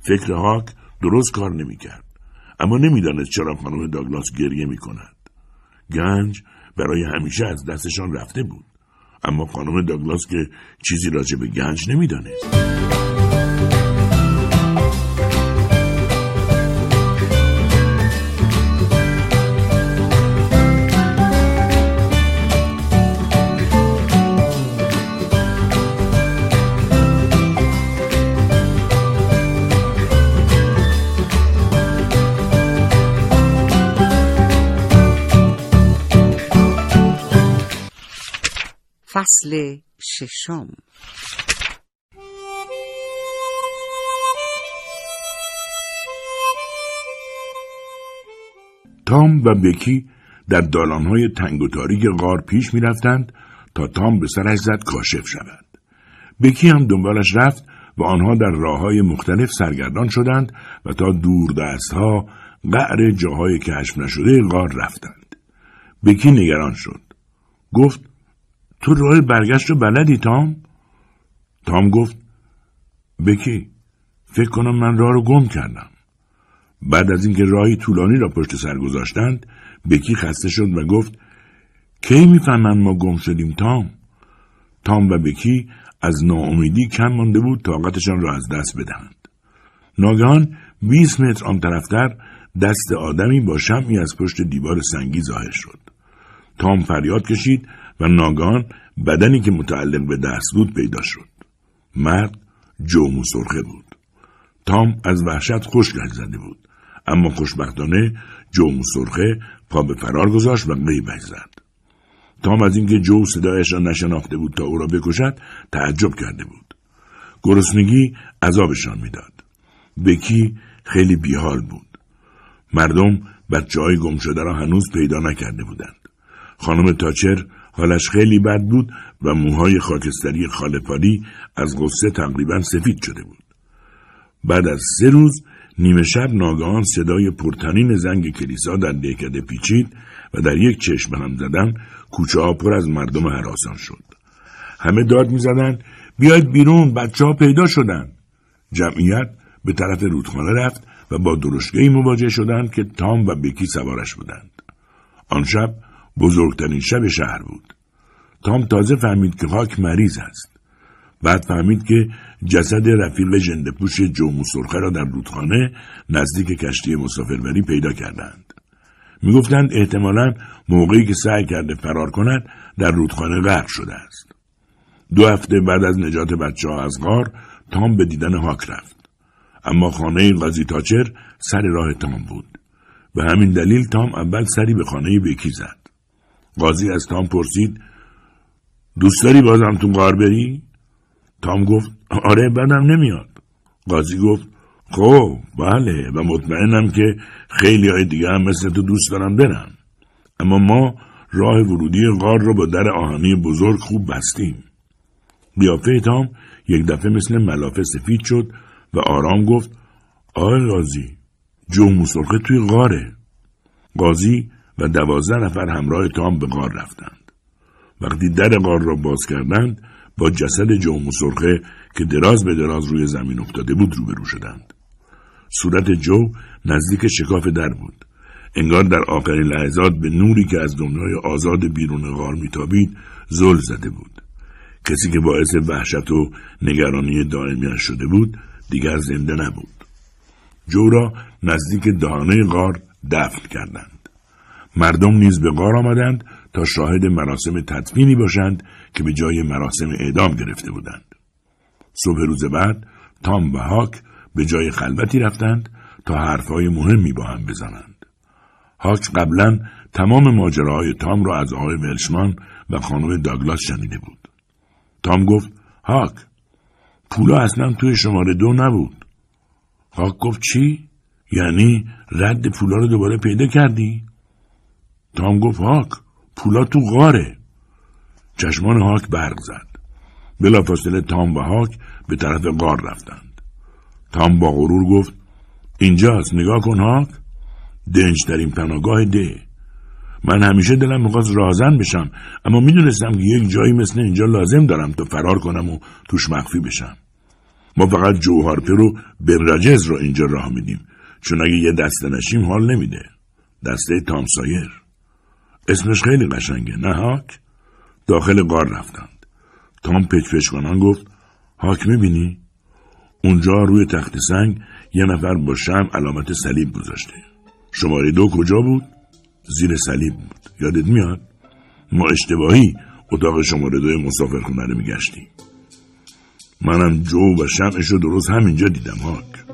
فکر هاک درست کار نمی‌کرد. اما نمی‌دانست چرا خانم داگلاس گریه می‌کند. گنج برای همیشه از دستشان رفته بود. اما خانم داگلاس که چیزی راجع به گنج نمی‌دانست. فصل ششم تام و بکی در دالانهای تنگ و تاریک غار پیش می رفتند تا تام به سرش زد کاشف شود. بکی هم دنبالش رفت و آنها در راه های مختلف سرگردان شدند و تا دور دست ها قعر جاهای کشف نشده غار رفتند. بکی نگران شد گفت تو راه برگشت رو بلدی تام؟ تام گفت بکی فکر کنم من راه رو گم کردم. بعد از اینکه راهی طولانی را پشت سر گذاشتند بکی خسته شد و گفت کی می‌فهمن ما گم شدیم تام؟ تام و بکی از ناامیدی کم مانده بود طاقتشان را از دست بدهند. ناگهان 20 متر آن طرفتر دست آدمی با شمعی از پشت دیوار سنگی ظاهر شد. تام فریاد کشید و ناگهان بدنی که متعلق به دست بود پیدا شد. مرد جومو سرخه بود. تام از وحشت خشکش زده بود. اما خوشبختانه جومو سرخه پا به فرار گذاشت و غیبش زد تام از اینکه جو صدایش را نشناخته بود تا او را بکشد تعجب کرده بود. گرسنگی عذابشان می‌داد. بکی خیلی بیحال بود. مردم بچه های گم شده را هنوز پیدا نکرده بودند. خانم تاچر حالش خیلی بد بود و موهای خاکستری خالپاری از غصه تقریبا سفید شده بود بعد از سه روز نیمه شب ناگهان صدای پرتنین زنگ کلیسا در دهکده پیچید و در یک چشم هم زدن کوچه ها پر از مردم حراسان شد. همه داد می‌زدند بیاید بیرون بچه ها پیدا شدن. جمعیت به طرف رودخانه رفت و با درشگهی مواجه شدند که تام و بکی سوارش بودند. آن شب بزرگترین شب شهر بود. تام تازه فهمید که خاک مریض است. بعد فهمید که جسد رفیق جندپوش جومو سرخه را در رودخانه نزدیک کشتی مسافربری پیدا کردند. می‌گفتند احتمالا موقعی که سعی کرده فرار کند در رودخانه غرق شده است. دو هفته بعد از نجات بچه ها از غار تام به دیدن هاک رفت. اما خانه قاضی تاچر سر راه تام بود. به همین دلیل تام اول سری به خانه بکی زد. قاضی از تام پرسید دوست داری بازم تو غار بری؟ تام گفت آره بدم نمیاد. قاضی گفت خب بله و مطمئنم که خیلی های دیگه هم مثل تو دوست دارم برن. اما ما راه ورودی غار رو با در آهنی بزرگ خوب بستیم. بیافه تام یک دفعه مثل ملافه سفید شد و آرام گفت آقای قاضی جو مسرخه توی غاره. قاضی و دوازده نفر همراه تام به غار رفتند. وقتی در غار را باز کردند با جسد جو مسرخه که دراز به دراز روی زمین افتاده بود روبرو شدند. صورت جو نزدیک شکاف در بود. انگار در آخرین لحظات به نوری که از دنیای آزاد بیرون غار میتابید زل زده بود. کسی که باعث وحشت و نگرانی دائمیش شده بود دیگر زنده نبود. جو را نزدیک دهانه غار دفن کردند. مردم نیز به غار آمدند تا شاهد مراسم تدفینی باشند که به جای مراسم اعدام گرفته بودند. صبح روز بعد تام و هاک به جای خلوتی رفتند تا حرفهای مهمی با هم بزنند. هاک قبلا تمام ماجراهای تام را از آقای ولشمان و خانم داگلاس شنیده بود. تام گفت هاک پولا اصلا توی شماره دو نبود. هاک گفت چی؟ یعنی رد پولا رو دوباره پیدا کردی؟ تام گفت هاک پولا تو غاره. چشمان هاک برق زد. بلافاصله تام و هاک به طرف غار رفتند. تام با غرور گفت اینجاست نگاه کن هاک دنجترین پناهگاه ده من همیشه دلم می‌خواست رازن بشم اما می‌دونستم که یک جایی مثل اینجا لازم دارم تا فرار کنم و توش مخفی بشم ما فقط جوهارپه رو برجز رو اینجا راه میدیم چون اگه یه دسته نشیم حال نمیده دسته تامسایر اسمش خیلی قشنگه نه هاک؟ داخل غار رفتند. تام پچ کنان گفت هاک می‌بینی؟ اونجا روی تخت سنگ یه نفر با شم علامت صلیب گذاشته. شماره دو کجا بود؟ زیر صلیب بود. یادت میاد؟ ما اشتباهی اتاق شماره دوی مسافرخونه رو میگشتیم. منم جو و شمعش رو درست همینجا دیدم هاک.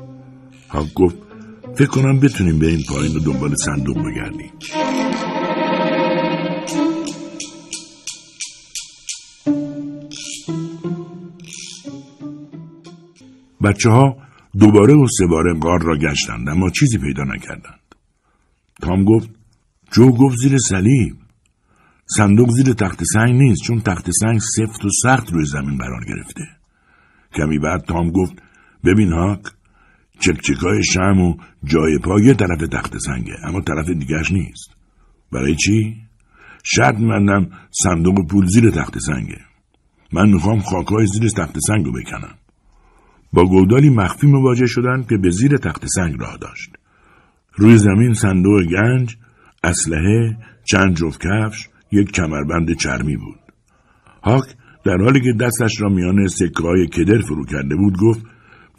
هاک گفت فکر کنم بتونیم به پایین رو دنبال صندوق بگردیم. بچه ها دوباره و سه باره غار را گشتند اما چیزی پیدا نکردند. تام گفت جو گفت زیر صلیب. صندوق زیر تخت سنگ نیست چون تخت سنگ سفت و سخت روی زمین قرار گرفته. کمی بعد تام گفت ببین هاک چکچکای شم و جای پا یه طرف تخت سنگه اما طرف دیگرش نیست. برای چی؟ شرط مندم صندوق پول زیر تخت سنگه. من می‌خوام خاکای زیر تخت سنگ رو بکنم. با گودالی مخفی مواجه شدند که به زیر تخت سنگ راه داشت. روی زمین صندوق گنج اسلحه چند جفت کفش یک کمربند چرمی بود. هاک در حالی که دستش را میان سکه های کدر فرو کرده بود گفت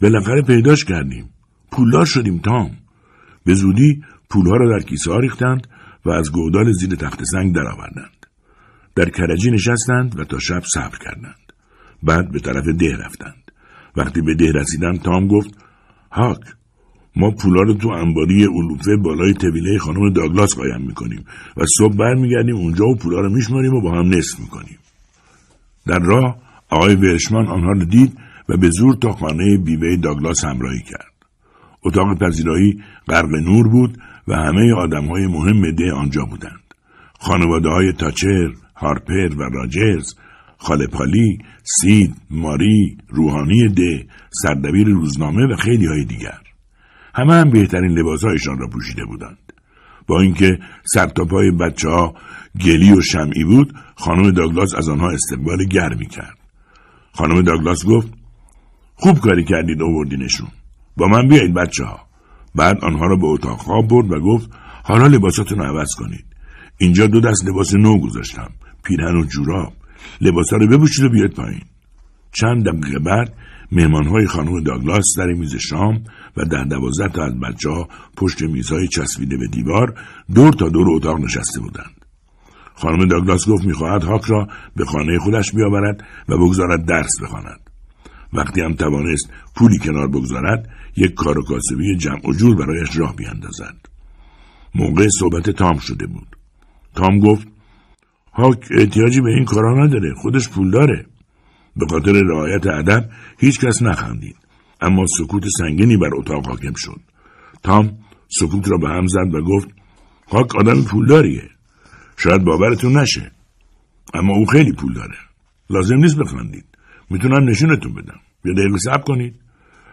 بالاخره پیداش کردیم. پولدار شدیم تام. به زودی پولها را در کیسه ها ریختند و از گودال زیر تخت سنگ درآوردند. در کرجی نشستند و تا شب صبر کردند. بعد به طرف ده رفتند. وقتی به ده رسیدند تام گفت هاک ما پولا رو تو انباری علوفه بالای طویله خانم داگلاس قایم می‌کنیم و صبح برمیگردیم اونجا و پولا رو میشماریم و با هم نصف می‌کنیم. در راه آقای ورشمان آنها را دید و به زور تا خانه بیوه داگلاس همراهی کرد. اتاق پذیرایی غرق نور بود و همه آدم های مهم ده آنجا بودند. خانواده های تاچر، هارپر و راجرز، خالپالی، سید، ماری، روحانی ده، سردبیر روزنامه و خیلی های دیگر. همه هم بهترین لباسهایشان را پوشیده بودند. با اینکه سرتاپای بچه ها گلی و شمعی بود خانم داگلاس از آنها استقبال گرمی کرد. خانم داگلاس گفت خوب کاری کردید آوردینشون. با من بیایید بچه ها. بعد آنها را به اتاق خواب برد و گفت حالا لباساتون عوض کنید. اینجا دو دست لباس نو گذاشتم. پیرهن و جوراب. لباسا رو بپوشید و بیاید پایین. چند دقیقه بعد مهمانهای خانم داگلاس در میز شام و در دوازده تا از بچه ها پشت میزهای چسبیده به دیوار دور تا دور اتاق نشسته بودند. خانم داگلاس گفت می‌خواهد هاک را به خانه خودش بیاورد و بگذارد درس بخواند. وقتی هم توانست پولی کنار بگذارد یک کار و کاسبی جمع و جور برایش راه بیاندازد. موقع صحبت تام شده بود. تام گفت هاک احتیاجی به این کارا نداره. خودش پول داره. به خاطر رعایت ادب هیچ کس نخندید. اما سکوت سنگینی بر اتاق حاکم شد. تام سکوت را به هم زد و گفت هاک آدم پولداریه شاید باورتون نشه. اما او خیلی پول داره. لازم نیست بخندید. می‌تونم نشونتون بدم. یه دقیقه صبر کنید.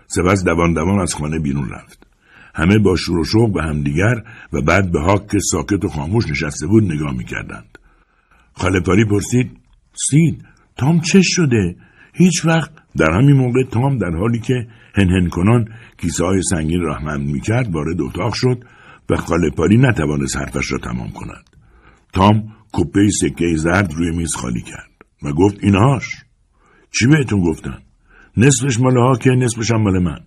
سپس دوان دوان از خانه بیرون رفت. همه با شور و شوق به همدیگر و بعد به هاک که ساکت و خاموش نشسته بود نگاه می‌کردند. خاله پاری پرسید سید تام چه شده؟ هیچ وقت در همین موقع تام در حالی که هنهن کنان کیسه های سنگین را حمل می‌کرد وارد اتاق شد و خاله پاری نتوانست حرفش را تمام کند. تام کپه سکه زرد روی میز خالی کرد و گفت اینهاش. چی بهتون گفتن؟ نصفش مال ها که نصفش هم مال من.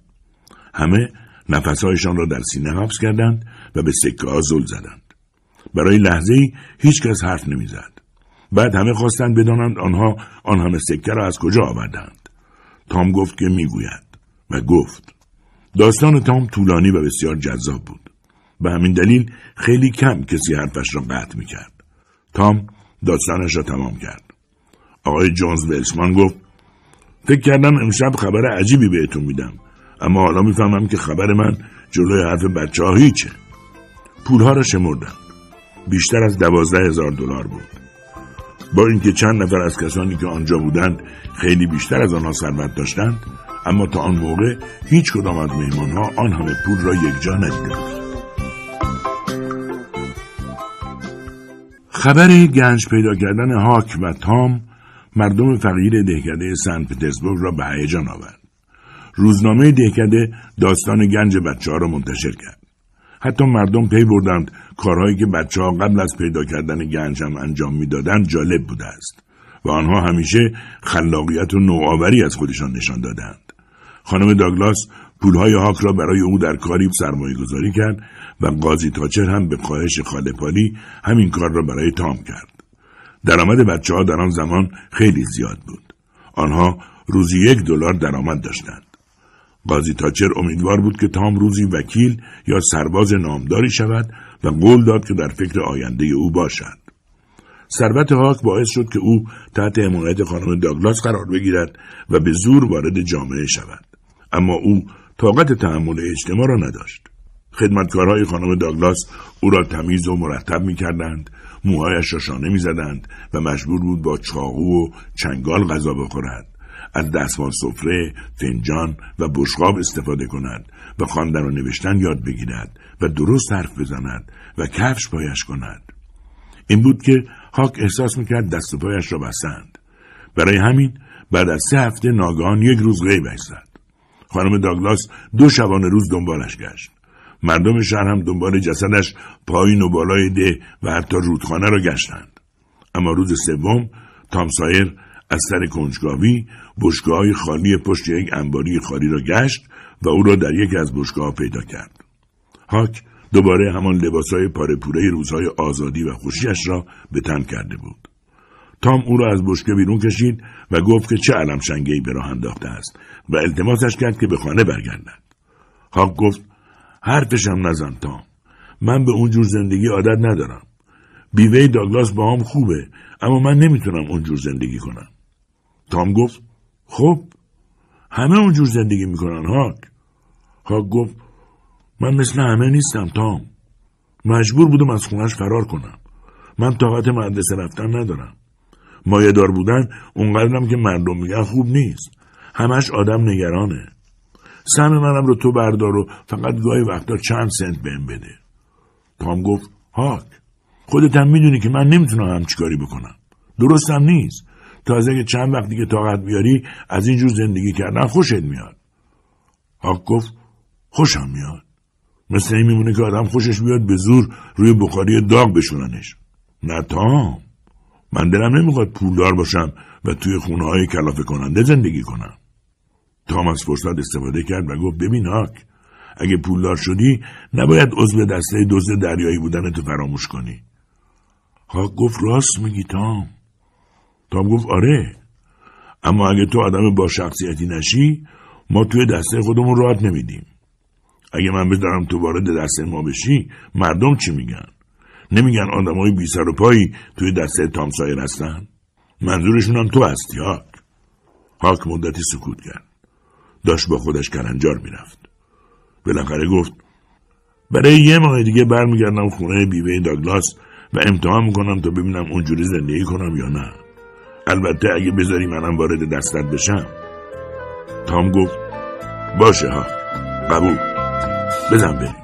همه نفسهایشان را در سینه حبس کردند و به سکه ها زل زدند. برای لحظه ای هیچ کس حرف نمی‌زد. بعد همه خواستند بدانند آنها آن همه سکه را از کجا آوردند. تام گفت که می‌گوید و گفت داستان تام طولانی و بسیار جذاب بود. به همین دلیل خیلی کم کسی حرفش را قطع می‌کرد. تام داستانش را تمام کرد. آقای جونز ولشمان گفت فکر کردم امشب خبر عجیبی بهتون میدم اما حالا می‌فهمم که خبر من جلوی حرف بچه ها هیچه. پولها را شمردم بیشتر از دوازده هزار دلار بود. با اینکه چند نفر از کسانی که آنجا بودند خیلی بیشتر از آنها ثروت داشتند اما تا آن موقع هیچ کدام از ها آن همه پول را جا ندیده بود خبر گنج پیدا کردن هاک و تام مردم فقیر دهکده سن پترزبورگ را به هیجان آورد. روزنامه دهکده داستان گنج بچه ها را منتشر کرد. حتی مردم پی بردند کارهایی که بچه ها قبل از پیدا کردن گنج هم انجام می‌دادند جالب بوده است و آنها همیشه خلاقیت و نوآوری از خودشان نشان دادند. خانم داگلاس پولهای هاک را برای او در کاری سرمایه گذاری کرد و قاضی تاچر هم به خواهش خاله پالی همین کار را برای تام کرد. درآمد بچه ها در آن زمان خیلی زیاد بود. آنها روزی یک دلار درآمد داشتند. قاضی تاچر امیدوار بود که تام روزی وکیل یا سرباز نامداری شود و قول داد که در فکر آینده او باشد. ثروت هاک باعث شد که او تحت حمایت خانم داگلاس قرار بگیرد و به زور وارد جامعه شود. اما او طاقت تحمل اجتماع را نداشت. خدمتکارهای خانم داگلاس او را تمیز و مرتب می کردند، موهایش را شانه می زدند و مجبور بود با چاقو و چنگال غذا بخورد. از دستمال سفره، فنجان و بشقاب استفاده کند و خواندن و نوشتن یاد بگیرد و درست حرف بزند و کفش پایش کند. این بود که هاک احساس می‌کرد دست پایش را بستند. برای همین بعد از سه هفته ناگهان یک روز غیبش زد خانم داگلاس دو شبانه روز دنبالش گشت. مردم شهر هم دنبال جسدش پایین و بالای ده و حتی رودخانه را گشتند. اما روز سوم تامسایر از سر کنجکاوی بشگاه خالی پشت یک انباری خالی را گشت و او را در یکی از بشگاه پیدا کرد. هاک دوباره همان لباسهای پاره پوره روزهای آزادی و خوشیش را به تن کرده بود. تام او را از بشکه بیرون کشید و گفت که چه علم شنگهای به راه انداخته است و التماسش کرد که به خانه برگردد. هاک گفت حرفشم نزن تام. من به اونجور زندگی عادت ندارم. بیوه داگلاس با هم خوبه اما من نمی‌تونم اونجور زندگی کنم. تام گفت خب همه اونجور زندگی می‌کنن هاک. هاک گفت من مثل همه نیستم تام. مجبور بودم از خونش فرار کنم. من طاقت مدرسه رفتن ندارم. مایهدار بودن اونقدرم که مردم میگن خوب نیست. همش آدم نگرانه. سهم منم رو تو بردار و فقط گاهی وقتا چند سنت بهم بده. تام گفت هاک خودت هم می‌دونی که من نمی‌تونم هم چیکاری بکنم. درستم نیست. تازه که چند وقتی که طاقت بیاری از اینجور زندگی کردن خوشت میاد. هاک گفت خوشم میاد. مثل این میمونه که آدم خوشش بیاد به زور روی بخاری داغ بشوننش نه تام. من دلم نمی‌خواد پولدار باشم و توی خونه های کلافه کننده زندگی کنم. تام از فرصت استفاده کرد و گفت ببین هاک اگه پولدار شدی نباید عضو دسته دزد دریایی بودن تو فراموش کنی. هاک گفت راست میگی تام. تام گفت آره. اما اگه تو آدم با شخصیتی نشی ما توی دسته خودمون راحت نمیدیم. اگه من بدارم تو وارد دسته ما بشی مردم چی میگن؟ نمیگن آدمای بی سر و پایی توی دسته تامسایر هستن؟ منظورشون هم تو هستی هاک هاک مدتی سکوت کرد. داشت با خودش کلنجار می‌رفت. بالاخره گفت برای یه ماه دیگه برمیگردم خونه بیوه داگلاس و امتحان می‌کنم تا ببینم اونجوری زندگی کنم یا نه. البته اگه بذاری منم وارد دستت بشم. تام گفت باشه ها. قبول. بزن بریم.